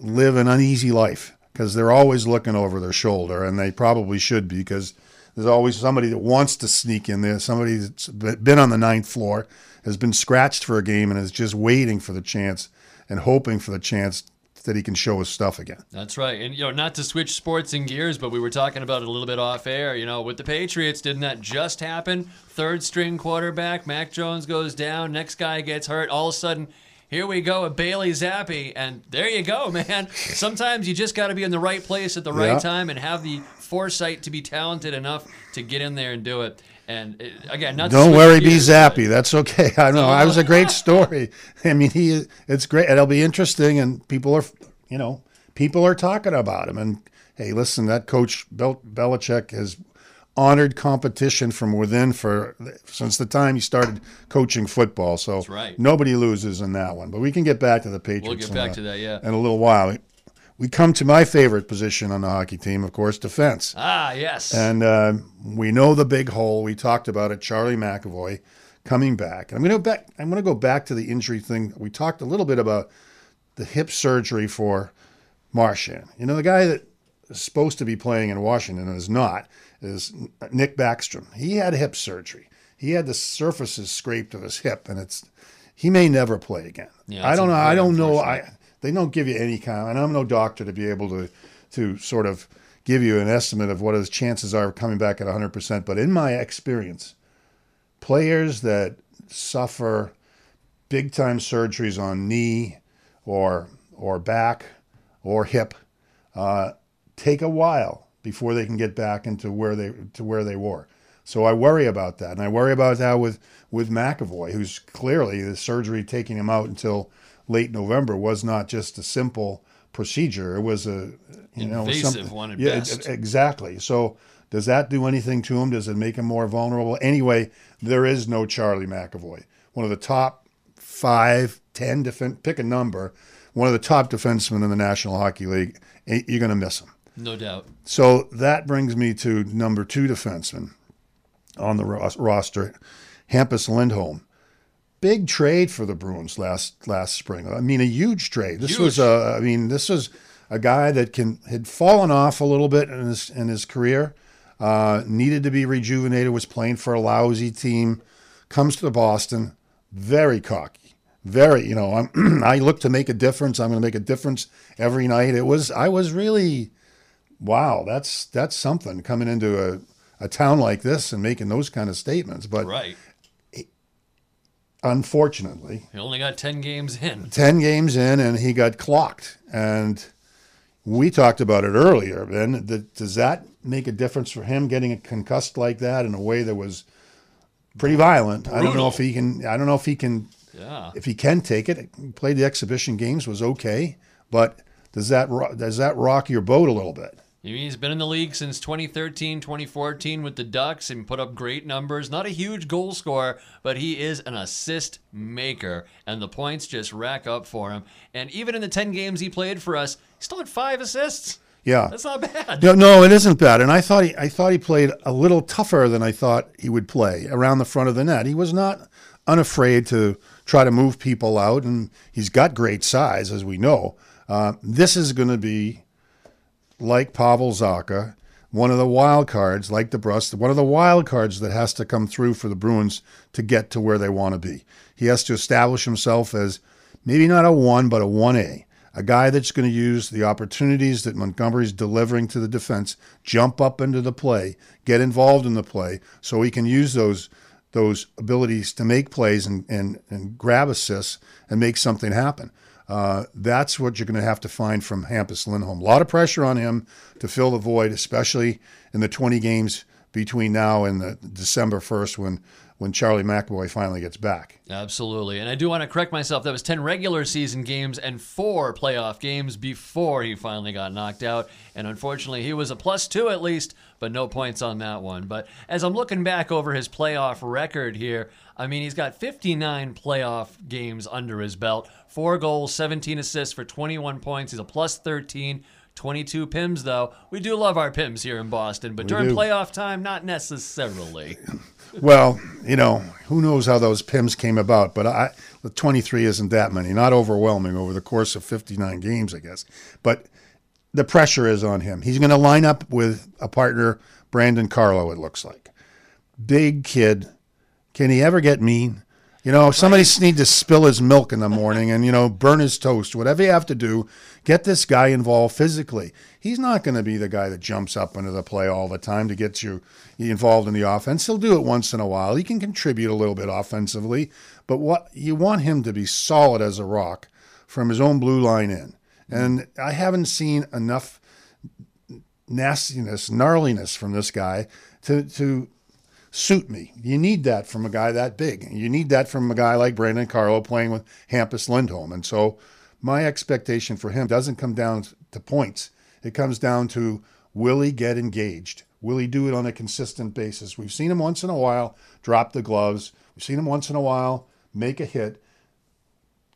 S5: live an uneasy life because they're always looking over their shoulder, and they probably should be because there's always somebody that wants to sneak in there. Somebody that's been on the ninth floor, has been scratched for a game, and is just waiting for the chance and hoping for the chance that he can show his stuff again.
S4: That's right. And, you know, not to switch sports and gears, but we were talking about it a little bit off air. You know, with the Patriots, didn't that just happen? Third string quarterback, Mac Jones goes down, next guy gets hurt. All of a sudden, here we go with Bailey Zappe, and there you go, man. Sometimes you just got to be in the right place at the right
S5: Yeah.
S4: time and have the foresight to be talented enough to get in there and do it. And uh, again, not
S5: Don't worry, be zappy. That's okay. I know. I was a great story. I mean, he. It's great. It'll be interesting, and people are, you know, people are talking about him. And hey, listen, that coach Bel- Belichick has honored competition from within for since the time he started coaching football. So
S4: right.
S5: nobody loses in that one. But we can get back to the Patriots.
S4: get back
S5: a-
S4: to that, yeah.
S5: in a little while. We come to my favorite position on the hockey team, of course, defense.
S4: Ah, yes.
S5: And uh, we know the big hole. We talked about it. Charlie McAvoy coming back. I'm going to back. I'm going to go back to the injury thing. We talked a little bit about the hip surgery for Marchand. You know, the guy that is supposed to be playing in Washington and is not is Nick Backstrom. He had hip surgery. He had the surfaces scraped of his hip, and it's he may never play again.
S4: Yeah,
S5: I don't know. I don't know. I they don't give you any kind, and I'm no doctor to be able to to sort of give you an estimate of what his chances are of coming back at 100%. But in my experience, players that suffer big time surgeries on knee or or back or hip uh, take a while before they can get back into where they to where they were. So I worry about that, and I worry about that with with McAvoy, who's clearly the surgery taking him out until late November was not just a simple procedure. It was a you know
S4: Invasive
S5: something-
S4: one at
S5: yeah,
S4: best.
S5: exactly. So does that do anything to him? Does it make him more vulnerable? Anyway, there is no Charlie McAvoy, one of the top five, ten defense. Pick a number. One of the top defensemen in the National Hockey League. Eh, You're going to miss him.
S4: no doubt.
S5: So that brings me to number two defenseman on the ros- roster, Hampus Lindholm. Big trade for the Bruins last last spring. I mean, a huge trade. This was a. I mean, this was a guy that can had fallen off a little bit in his in his career. Uh, needed to be rejuvenated. Was playing for a lousy team. Comes to Boston, very cocky, very. You know, I'm. I look to make a difference. I'm going to make a difference every night. It was. I was really wow, that's that's something coming into a, a town like this and making those kind of statements. But
S4: Right.
S5: Unfortunately,
S4: He only got 10 games in.
S5: 10 games in and he got clocked. And we talked about it earlier, Ben. That, does that make a difference for him getting a concussed like that in a way that was pretty violent? I don't know if he can, I don't know if he can,
S4: Yeah.
S5: if he can take it. Played the exhibition games, was okay. But does that, ro- does that rock your boat a little bit?
S4: He's been in the league since 2013, 2014 with the Ducks and put up great numbers. Not a huge goal scorer, but he is an assist maker, and the points just rack up for him. And even in the 10 games he played for us, he still had five assists.
S5: Yeah.
S4: That's not bad.
S5: No, no, it isn't bad. And I thought he, I thought he played a little tougher than I thought he would play around the front of the net. He was not unafraid to try to move people out, and he's got great size, as we know. Uh, this is going to be like Pavel Zacha, one of the wild cards, like DeBrusk, one of the wild cards that has to come through for the Bruins to get to where they want to be. He has to establish himself as maybe not a one, but a 1A. A guy that's going to use the opportunities that Montgomery's delivering to the defense, jump up into the play, get involved in the play, so he can use those those abilities to make plays and, and, and grab assists and make something happen. Uh, that's what you're going to have to find from Hampus Lindholm. A lot of pressure on him to fill the void, especially in the 20 games between now and the December 1st when when Charlie McAvoy finally gets back.
S4: Absolutely. And I do want to correct myself. That was 10 regular season games and four playoff games before he finally got knocked out. And unfortunately, he was a plus two at least, but no points on that one. But as I'm looking back over his playoff record here, I mean, he's got 59 playoff games under his belt, four goals, 17 assists for 21 points. He's a plus 13. 22 PIMs, though. We do love our PIMs here in Boston, but
S5: We
S4: during
S5: do.
S4: playoff time, not necessarily.
S5: Well, you know, who knows how those PIMs came about, but I the 23 isn't that many, not overwhelming over the course of 59 games, I guess. But the pressure is on him. He's going to line up with a partner, Brandon Carlo, it looks like. Big kid. Can he ever get mean? You know, somebody need to spill his milk in the morning and, you know, burn his toast, whatever you have to do, get this guy involved physically. He's not going to be the guy that jumps up into the play all the time to get you involved in the offense. He'll do it once in a while. He can contribute a little bit offensively, but what you want him to be solid as a rock from his own blue line in. And I haven't seen enough nastiness, gnarliness from this guy to to suit me. You need that from a guy that big. You need that from a guy like Brandon Carlo playing with Hampus Lindholm. And so my expectation for him doesn't come down to points. It comes down to will he get engaged? Will he do it on a consistent basis? We've seen him once in a while drop the gloves. We've seen him once in a while make a hit.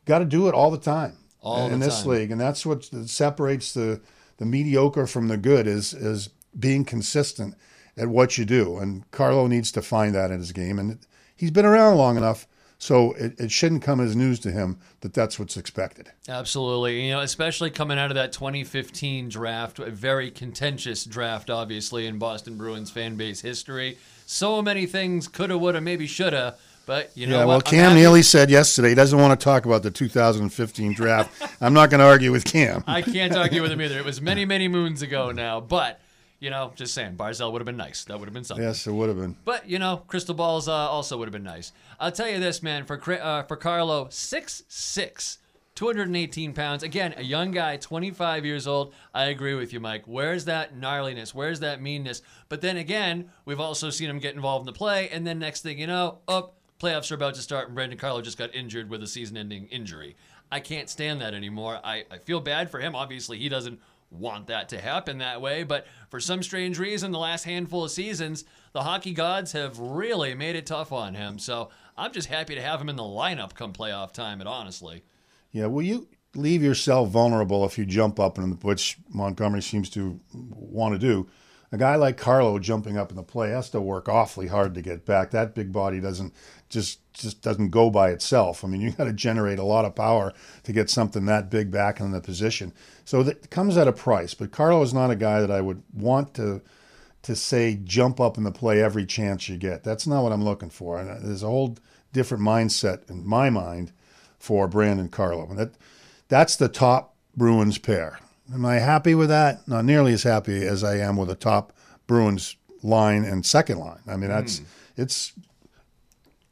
S5: Got to do it all the time
S4: All
S5: in
S4: the
S5: this
S4: time.
S5: league, and that's what separates the the mediocre from the good is is being consistent at what you do. And Carlo needs to find that in his game, and he's been around long enough, so it, it shouldn't come as news to him that that's what's expected.
S4: Absolutely. You know, especially coming out of that 2015 draft, a very contentious draft, obviously, in Boston Bruins fan base history. So many things coulda, woulda, maybe shoulda, but you know
S5: yeah,
S4: what?
S5: well, Cam Neely said yesterday he doesn't want to talk about the 2015 draft. I'm not going to argue with Cam.
S4: I can't argue with him either. It was many, many moons ago now, but you know, just saying, Barzell would have been nice. That would have been something.
S5: yes, it would have been.
S4: But you know, crystal balls uh, also would have been nice. I'll tell you this, man. For uh, for Carlo, six six, 218 pounds. Again, a young guy, 25 years old. I agree with you, Mike. Where's that gnarliness? Where's that meanness? But then again, we've also seen him get involved in the play, and then next thing you know, up playoffs are about to start, and Brandon Carlo just got injured with a season-ending injury. I can't stand that anymore. I, I feel bad for him. Obviously, he doesn't want that to happen that way, but for some strange reason, the last handful of seasons, the hockey gods have really made it tough on him. So I'm just happy to have him in the lineup come playoff time, and honestly.
S5: Yeah, well, you leave yourself vulnerable if you jump up, and which Montgomery seems to want to do. A guy like Carlo jumping up in the play has to work awfully hard to get back. That big body doesn't just just doesn't go by itself. I mean, you got to generate a lot of power to get something that big back in the position. So that comes at a price. But Carlo is not a guy that I would want to to say jump up in the play every chance you get. That's not what I'm looking for. And uh, there's a whole different mindset in my mind for Brandon Carlo. And that that's the top Bruins pair. Am I happy with that? Not nearly as happy as I am with the top Bruins line and second line. I mean, that's it's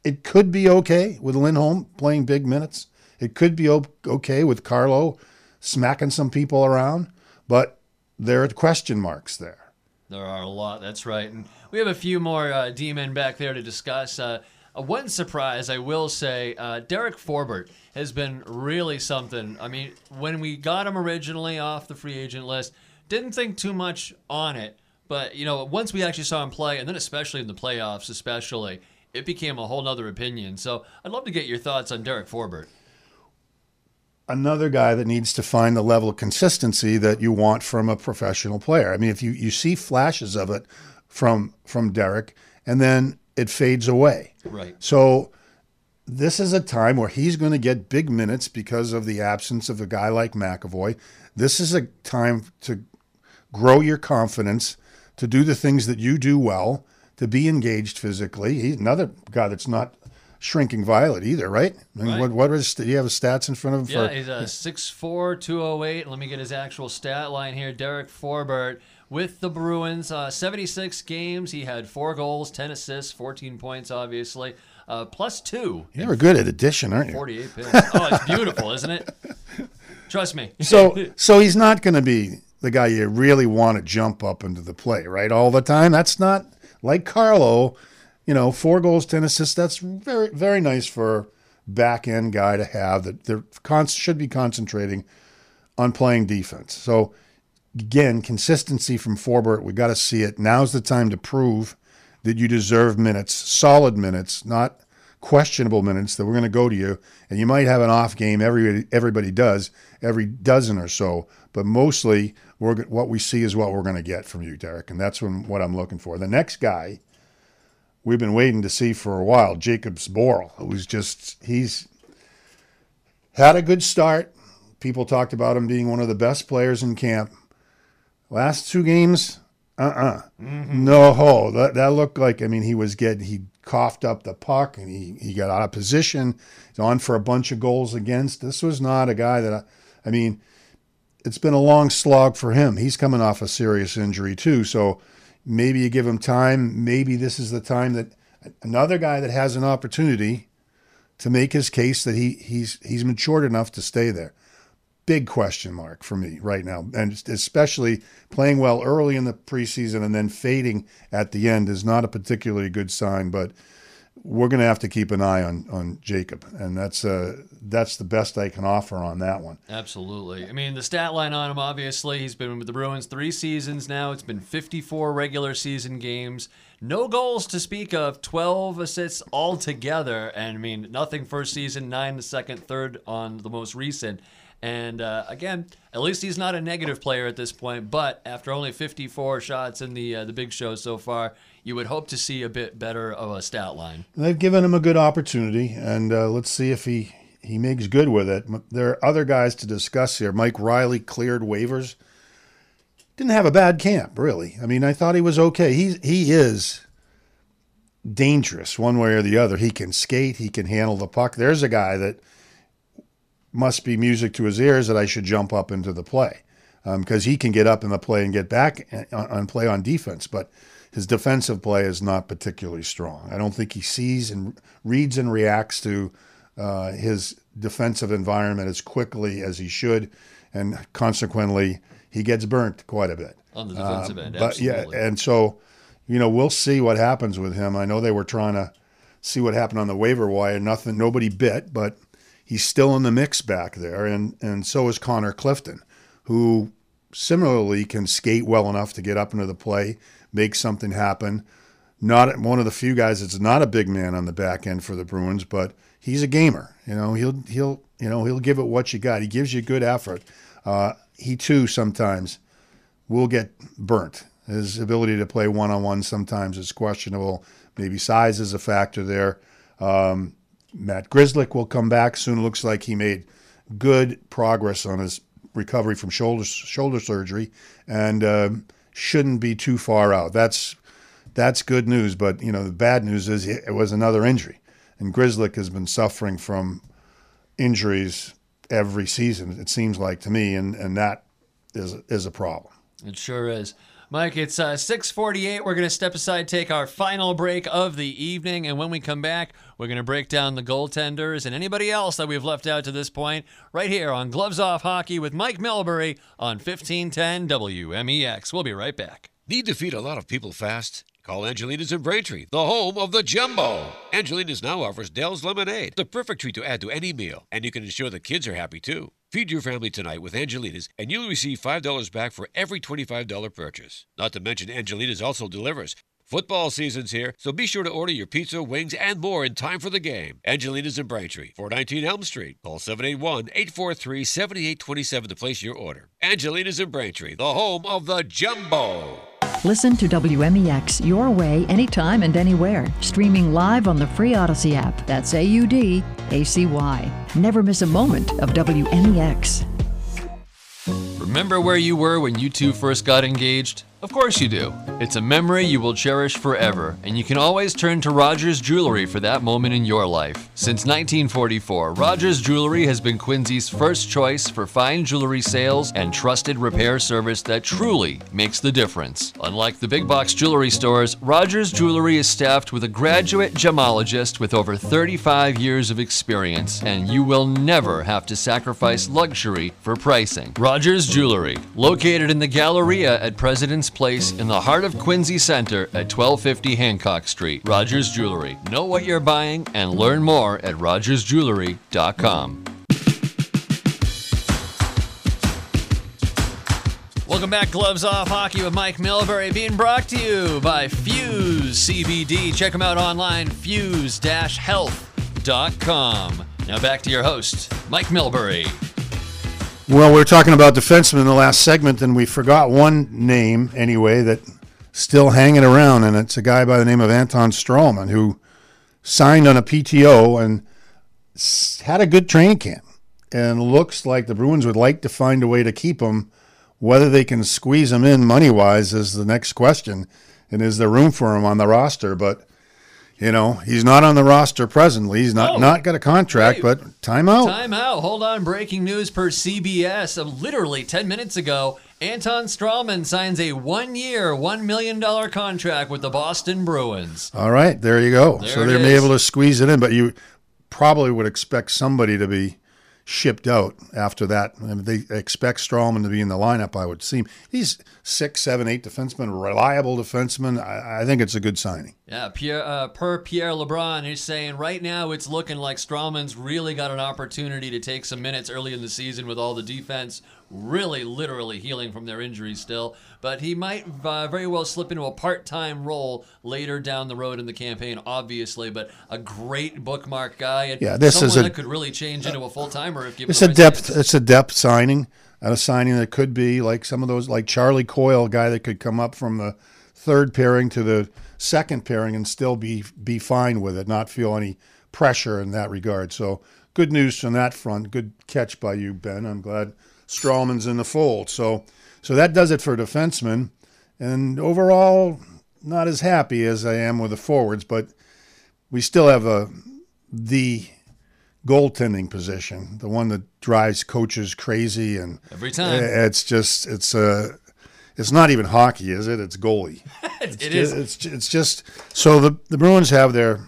S5: it could be okay with Lindholm playing big minutes. It could be okay with Carlo smacking some people around, but there are question marks there.
S4: There are a lot. That's right. And we have a few more uh, D-men back there to discuss. Uh, uh, one surprise, I will say, uh, Derek Forbort has been really something. I mean, when we got him originally off the free agent list, didn't think too much on it. But, you know, once we actually saw him play, and then especially in the playoffs, especially, it became a whole nother opinion. So I'd love to get your thoughts on Derek Forbort.
S5: another guy that needs to find the level of consistency that you want from a professional player. I mean, if you, you see flashes of it from from Derek, and then it fades away.
S4: Right.
S5: So this is a time where he's going to get big minutes because of the absence of a guy like McAvoy. This is a time to grow your confidence, to do the things that you do well, to be engaged physically. He's another guy that's not shrinking violet either, right? I mean,
S4: Right.
S5: What what is do you have stats in front of him?
S4: Yeah,
S5: for,
S4: he's a 6'4", 208. Let me get his actual stat line here. Derek Forbort with the Bruins, uh, 76 games. He had four goals, 10 assists, 14 points, obviously. Uh, plus two.
S5: You're good at addition, aren't you?
S4: 48 PIMs. Oh, it's beautiful, isn't it? Trust me.
S5: So so he's not going to be the guy you really want to jump up into the play, right? All the time. That's not like Carlo. You know, four goals, ten assists. That's very very nice for back end guy to have. That they're con- should be concentrating on playing defense. So again, consistency from Forbort. We got to see it. Now's the time to prove that you deserve minutes, solid minutes, not questionable minutes that we're going to go to you. And you might have an off game. Everybody, everybody does every dozen or so, but mostly we're what we see is what we're going to get from you, Derek, and that's when, what I'm looking for. The next guy we've been waiting to see for a while, Jakub Zboril, who's just he's had a good start. People talked about him being one of the best players in camp. Last two games, uh uh No, that, that looked like, I mean, he was getting, he coughed up the puck and he, he got out of position. He's on for a bunch of goals against. This was not a guy that, I, I mean, it's been a long slog for him. He's coming off a serious injury too. So maybe you give him time. Maybe this is the time that another guy that has an opportunity to make his case that he he's he's matured enough to stay there. Big question mark for me right now, and especially playing well early in the preseason and then fading at the end is not a particularly good sign. But we're going to have to keep an eye on on Jacob, and that's uh that's the best I can offer on that one.
S4: Absolutely. I mean, the stat line on him, obviously, he's been with the Bruins three seasons now. It's been 54 regular season games, no goals to speak of, 12 assists altogether, and I mean nothing first season, nine the second, third on the most recent. And uh, again, at least he's not a negative player at this point. But after only 54 shots in the uh, the big show so far, you would hope to see a bit better of a stat line.
S5: They've given him a good opportunity, and uh, let's see if he he makes good with it. There are other guys to discuss here. Mike Reilly cleared waivers. Didn't have a bad camp, really. I mean, I thought he was okay. He he is dangerous one way or the other. He can skate. He can handle the puck. There's a guy that must be music to his ears that I should jump up into the play because um, he can get up in the play and get back on play on defense. But his defensive play is not particularly strong. I don't think he sees and reads and reacts to uh, his defensive environment as quickly as he should, and consequently, he gets burnt quite a bit
S4: on the defensive
S5: uh,
S4: end.
S5: But
S4: absolutely.
S5: yeah, and so you know we'll see what happens with him. I know they were trying to see what happened on the waiver wire. Nothing, nobody bit, but he's still in the mix back there, and and so is Connor Clifton, who similarly can skate well enough to get up into the play, make something happen. Not one of the few guys that's not a big man on the back end for the Bruins, but he's a gamer. You know, he'll he'll you know he'll give it what you got. He gives you good effort. Uh, he too sometimes will get burnt. His ability to play one on one sometimes is questionable. Maybe size is a factor there. Um, Matt Grzelcyk will come back soon. Looks like he made good progress on his recovery from shoulder shoulder surgery, and um, shouldn't be too far out. That's that's good news. But you know the bad news is it was another injury, and Grzelcyk has been suffering from injuries every season. It seems like to me, and and that is is a problem.
S4: It sure is. Mike, it's uh, 648. We're going to step aside, take our final break of the evening. And when we come back, we're going to break down the goaltenders and anybody else that we've left out to this point right here on Gloves Off Hockey with Mike Milbury on 1510 WMEX. We'll be right back.
S8: Need to feed a lot of people fast? Call Angelina's in Braintree, the home of the Jumbo. Angelina's now offers Del's Lemonade, the perfect treat to add to any meal. And you can ensure the kids are happy too. Feed your family tonight with Angelina's, and you'll receive $5 back for every $25 purchase. Not to mention, Angelina's also delivers. Football season's here, so be sure to order your pizza, wings, and more in time for the game. Angelina's in Braintree, 419 Elm Street. Call 781 843 7827 to place your order. Angelina's in Braintree, the home of the Jumbo.
S15: Listen to WMEX your way, anytime and anywhere. Streaming live on the free Audacy app. That's A U D A C Y. Never miss a moment of WMEX.
S4: Remember where you were when you two first got engaged? Of course you do. It's a memory you will cherish forever, and you can always turn to Rogers Jewelry for that moment in your life. Since 1944, Rogers Jewelry has been Quincy's first choice for fine jewelry sales and trusted repair service that truly makes the difference. Unlike the big box jewelry stores, Rogers Jewelry is staffed with a graduate gemologist with over 35 years of experience, and you will never have to sacrifice luxury for pricing. Rogers Jewelry, located in the Galleria at President's Place in the heart of Quincy Center at 1250 Hancock Street. Rogers Jewelry. Know what you're buying and learn more at rogersjewelry.com. Welcome back, Gloves Off Hockey with Mike Milbury, being brought to you by Fuse CBD. Check them out online, fuse-health.com. Now back to your host, Mike Milbury.
S5: Well, we were talking about defensemen in the last segment, and we forgot one name anyway that still hanging around, and it's a guy by the name of Anton Stralman who signed on a PTO and had a good training camp, and looks like the Bruins would like to find a way to keep him. Whether they can squeeze him in money wise is the next question, and is there room for him on the roster? But You know, he's not on the roster presently. He's not
S4: Oh.
S5: not got a contract,
S4: Wait.
S5: but timeout.
S4: Time out. Hold on. Breaking news per CBS. Uh, literally 10 minutes ago, Anton Stralman signs a one year, $1 million contract with the Boston Bruins.
S5: All right, there you go.
S4: There
S5: so they're able to squeeze it in, but you probably would expect somebody to be shipped out after that. I mean, they expect Stralman to be in the lineup. I would seem he's six, seven, eight defenseman, reliable defenseman. I, I think it's a good signing.
S4: Yeah, Pierre, uh, per Pierre LeBrun, he's saying right now it's looking like Stralman's really got an opportunity to take some minutes early in the season with all the defense really literally healing from their injuries still. But he might uh, very well slip into a part time role later down the road in the campaign, obviously. But a great bookmark guy and
S5: Yeah, this is
S4: someone
S5: a-
S4: that could really change into a full timer if given
S5: It's a
S4: right
S5: depth.
S4: chance.
S5: It's a depth signing, and a signing that could be like some of those, like Charlie Coyle, a guy that could come up from the third pairing to the second pairing and still be be fine with it, not feel any pressure in that regard. So good news on that front. Good catch by you, Ben. I'm glad Stralman's in the fold. So so that does it for defensemen, and overall, not as happy as I am with the forwards, but we still have a the goaltending position, the one that drives coaches crazy, and
S4: Every time.
S5: it's just it's uh, it's not even hockey, is it? It's goalie.
S4: It
S5: It's
S4: is.
S5: It's it's just so the the Bruins have their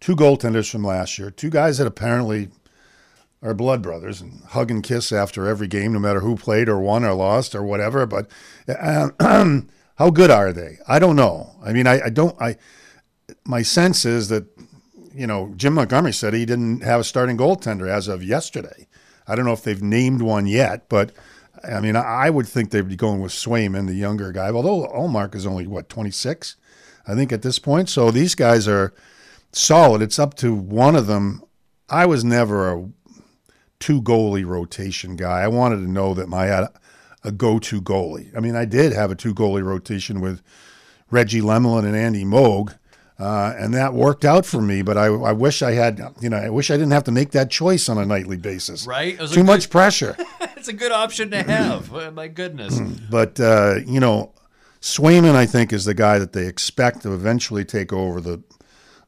S5: two goaltenders from last year, two guys that apparently are blood brothers and hug and kiss after every game, no matter who played or won or lost or whatever. But how good are they? I don't know. I mean, I, I don't. I my sense is that you know Jim Montgomery said he didn't have a starting goaltender as of yesterday. I don't know if they've named one yet, but I mean, I I would think they'd be going with Swayman, the younger guy. Although Ullmark is only what twenty six, I think at this point. So these guys are solid. It's up to one of them. I was never a two goalie rotation guy. I wanted to know that I had a go to goalie. I mean, I did have a two goalie rotation with Reggie Lemelin and Andy Moog, uh, and that worked out for me. But I, I wish I had, you know, I wish I didn't have to make that choice on a nightly basis.
S4: Right? It was a
S5: Too much pressure.
S4: it's a good option to have. Uh, My goodness.
S5: But uh, you know, Swayman, I think, is the guy that they expect to eventually take over the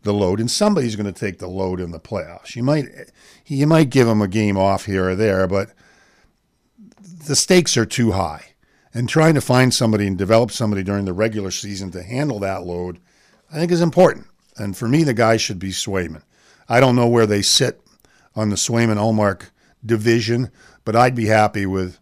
S5: the load, and somebody's going to take the load in the playoffs. You might you might give him a game off here or there, but the stakes are too high. And trying to find somebody and develop somebody during the regular season to handle that load, I think is important. And for me, the guy should be Swayman. I don't know where they sit on the Swayman Ullmark division, but I'd be happy with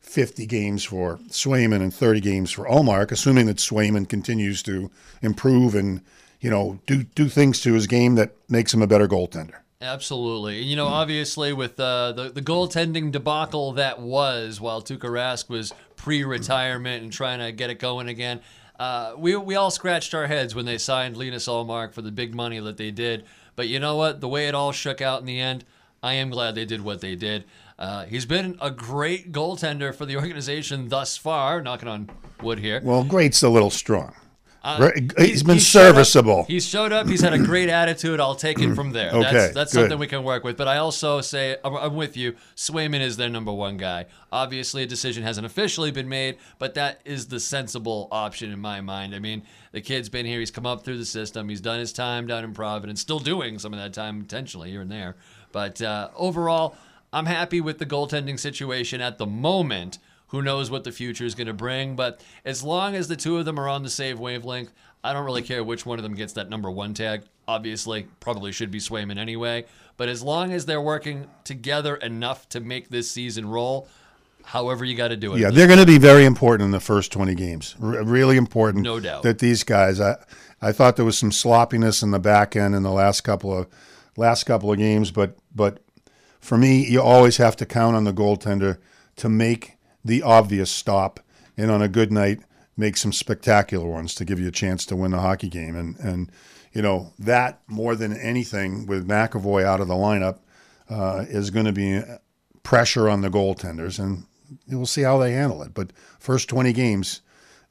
S5: 50 games for Swayman and 30 games for Ullmark, assuming that Swayman continues to improve and you know do do things to his game that makes him a better goaltender.
S4: Absolutely. And, You know, obviously, with uh, the, the goaltending debacle that was while Tuukka Rask was pre retirement and trying to get it going again, uh, we, we all scratched our heads when they signed Linus Ullmark for the big money that they did. But you know what? The way it all shook out in the end, I am glad they did what they did. Uh, he's been a great goaltender for the organization thus far, knocking on wood here.
S5: Well, great's a little strong.
S4: Uh, he-
S5: he's been
S4: he up-
S5: serviceable.
S4: he's showed up. He's had a great attitude. I'll take it from there.
S5: Okay,
S4: that's that's something we can work with. But I also say I'm, I'm with you. Swayman is their number one guy. Obviously, a decision hasn't officially been made, but that is the sensible option in my mind. I mean, the kid's been here. He's come up through the system. He's done his time down in Providence. Still doing some of that time intentionally here and there. But uh, overall, I'm happy with the goaltending situation at the moment. Who knows what the future is going to bring? But as long as the two of them are on the same wavelength, I don't really care which one of them gets that number one tag. Obviously, probably should be Swayman anyway. But as long as they're working together enough to make this season roll, however you got to do it.
S5: Yeah, they're going to be very important in the first 20 games. R- really important.
S4: No doubt.
S5: That these guys, I, I thought there was some sloppiness in the back end in the last couple of last couple of games, but but for me, you always have to count on the goaltender to make the obvious stop, and on a good night, make some spectacular ones to give you a chance to win the hockey game. And and you know that more than anything, with McAvoy out of the lineup, uh, is going to be pressure on the goaltenders, and we'll see how they handle it. But first 20 games,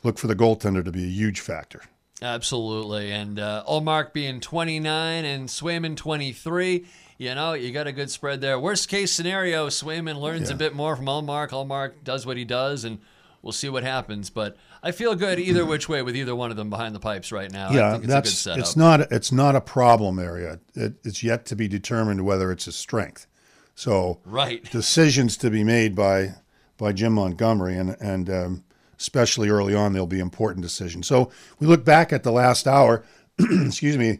S5: look for the goaltender to be a huge factor.
S4: Absolutely. And uh, Ullmark being 29 and Swayman 23. You know, you got a good spread there. Worst case scenario, Swayman learns a bit more from Ullmark. Ullmark does what he does and we'll see what happens. But I feel good either which way with either one of them behind the pipes right now. I
S5: yeah,
S4: think it's
S5: that's
S4: a good setup.
S5: it's not it's not a problem area. It, it's yet to be determined whether it's a strength. So
S4: Right.
S5: decisions to be made by by Jim Montgomery, and and um, especially early on, they'll be important decisions. So we look back at the last hour. excuse me.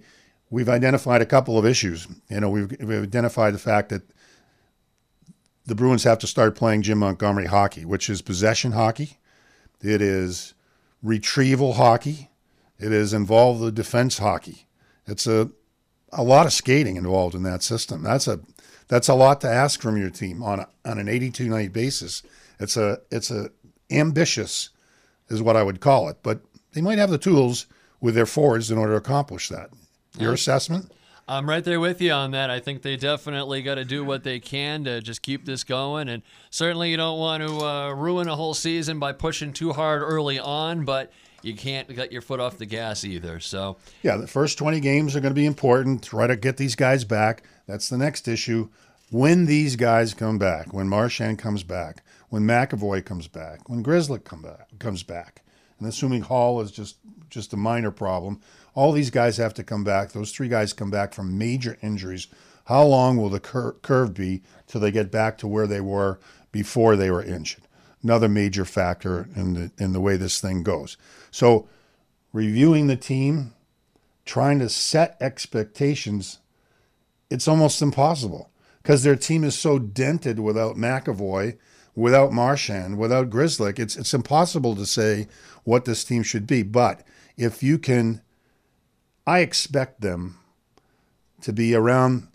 S5: We've identified a couple of issues. You know, we've, we've identified the fact that the Bruins have to start playing Jim Montgomery hockey, which is possession hockey. It is retrieval hockey. It is involved the defense hockey. It's a a lot of skating involved in that system. That's a that's a lot to ask from your team on a, on an 82 night basis. It's a it's a ambitious is what I would call it, but they might have the tools with their forwards in order to accomplish that. Your assessment?
S4: I'm right there with you on that. I think they definitely got to do what they can to just keep this going. And certainly, you don't want to uh, ruin a whole season by pushing too hard early on, but you can't get your foot off the gas either. So,
S5: Yeah, the first 20 games are going to be important. Try to get these guys back. That's the next issue. When these guys come back, when Marchand comes back, when McAvoy comes back, when Grizzly come back, comes back, and assuming Hall is just just a minor problem, all these guys have to come back. Those three guys come back from major injuries. How long will the cur- curve be till they get back to where they were before they were injured? Another major factor in the in the way this thing goes. So, reviewing the team, trying to set expectations, it's almost impossible because their team is so dented without McAvoy, without Marchand, without Grzelcyk. It's it's impossible to say what this team should be. But if you can, I expect them to be around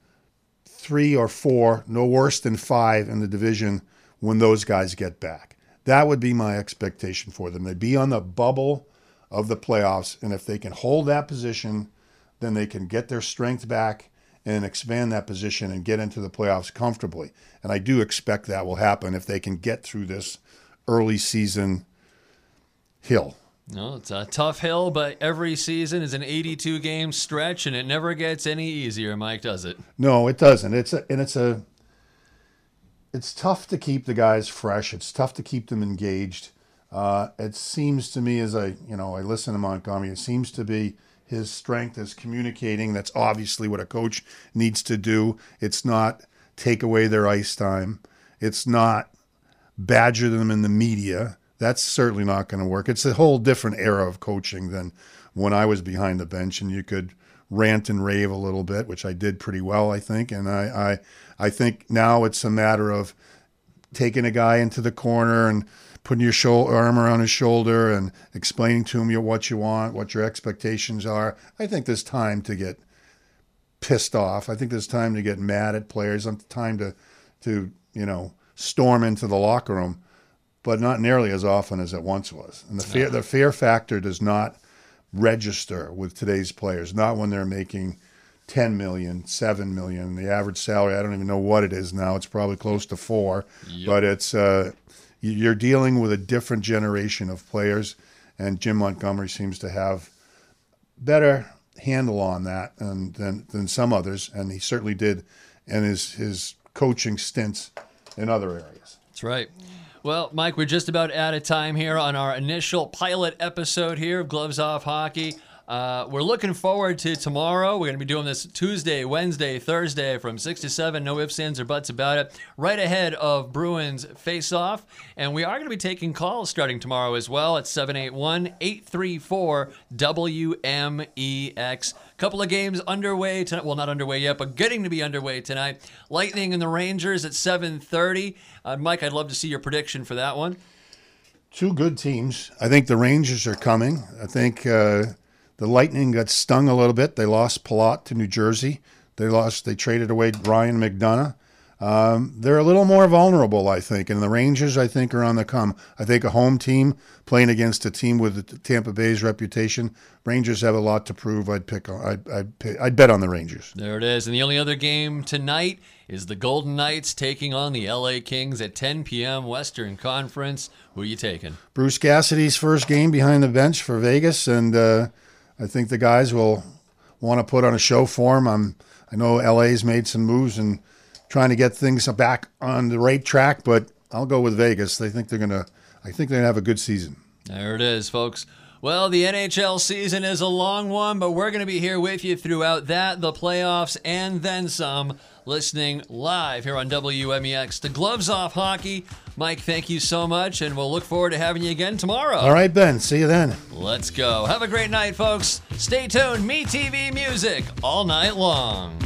S5: three or four, no worse than five in the division when those guys get back. That would be my expectation for them. They'd be on the bubble of the playoffs, and if they can hold that position, then they can get their strength back and expand that position and get into the playoffs comfortably. And I do expect that will happen if they can get through this early season hill.
S4: no, it's a tough hill, but every season is an 82 game stretch, and it never gets any easier, Mike, does it?
S5: No, it doesn't. It's a, and it's a it's tough to keep the guys fresh. It's tough to keep them engaged. Uh, it seems to me as I you know I listen to Montgomery, it seems to be his strength is communicating. That's obviously what a coach needs to do. It's not take away their ice time. It's not badger them in the media. That's certainly not going to work. It's a whole different era of coaching than when I was behind the bench and you could rant and rave a little bit, which I did pretty well, I think. And I, I, I think now it's a matter of taking a guy into the corner and putting your shoulder, arm around his shoulder and explaining to him what you want, what your expectations are. I think there's time to get pissed off. I think there's time to get mad at players. There's Time to, to you know, storm into the locker room, but not nearly as often as it once was. And the fear, the fear factor does not register with today's players. Not when they're making 10 million, 7 million. The average salary, I don't even know what it is now. It's probably close to four,
S4: Yep.
S5: but it's uh, you're dealing with a different generation of players, and Jim Montgomery seems to have better handle on that than, than, than some others, and he certainly did in his, his coaching stints in other areas.
S4: That's right. Well, Mike, we're just about out of time here on our initial pilot episode here of Gloves Off Hockey. Uh, we're looking forward to tomorrow. We're going to be doing this Tuesday, Wednesday, Thursday from 6 to 7. No ifs, ands, or buts about it. Right ahead of Bruins face off. And we are going to be taking calls starting tomorrow as well at 781 834 WMEX. Couple of games underway tonight. Well, not underway yet, but getting to be underway tonight. Lightning and the Rangers at 7:30. Uh, Mike, I'd love to see your prediction for that one.
S5: Two good teams. I think the Rangers are coming. I think uh, the Lightning got stung a little bit. They lost Palat to New Jersey. They lost. They traded away Ryan McDonagh. Um, they're a little more vulnerable, I think, and the Rangers, I think, are on the come. I think a home team playing against a team with Tampa Bay's reputation, Rangers have a lot to prove. I'd pick. I'd I'd, pick, I'd bet on the Rangers.
S4: There it is. And the only other game tonight is the Golden Knights taking on the LA Kings at 10 p.m. Western Conference. Who are you taking?
S5: Bruce Cassidy's first game behind the bench for Vegas, and uh, I think the guys will want to put on a show for him. I'm, I know LA's made some moves and trying to get things back on the right track, but I'll go with Vegas. They think they're gonna. I think they're to have a good season.
S4: There it is, folks. Well, the NHL season is a long one, but we're going to be here with you throughout that, the playoffs, and then some, listening live here on WMEX. The Gloves Off Hockey. Mike, thank you so much, and we'll look forward to having you again tomorrow.
S5: All right, Ben. See you then.
S4: Let's go. Have a great night, folks. Stay tuned. Me TV music all night long.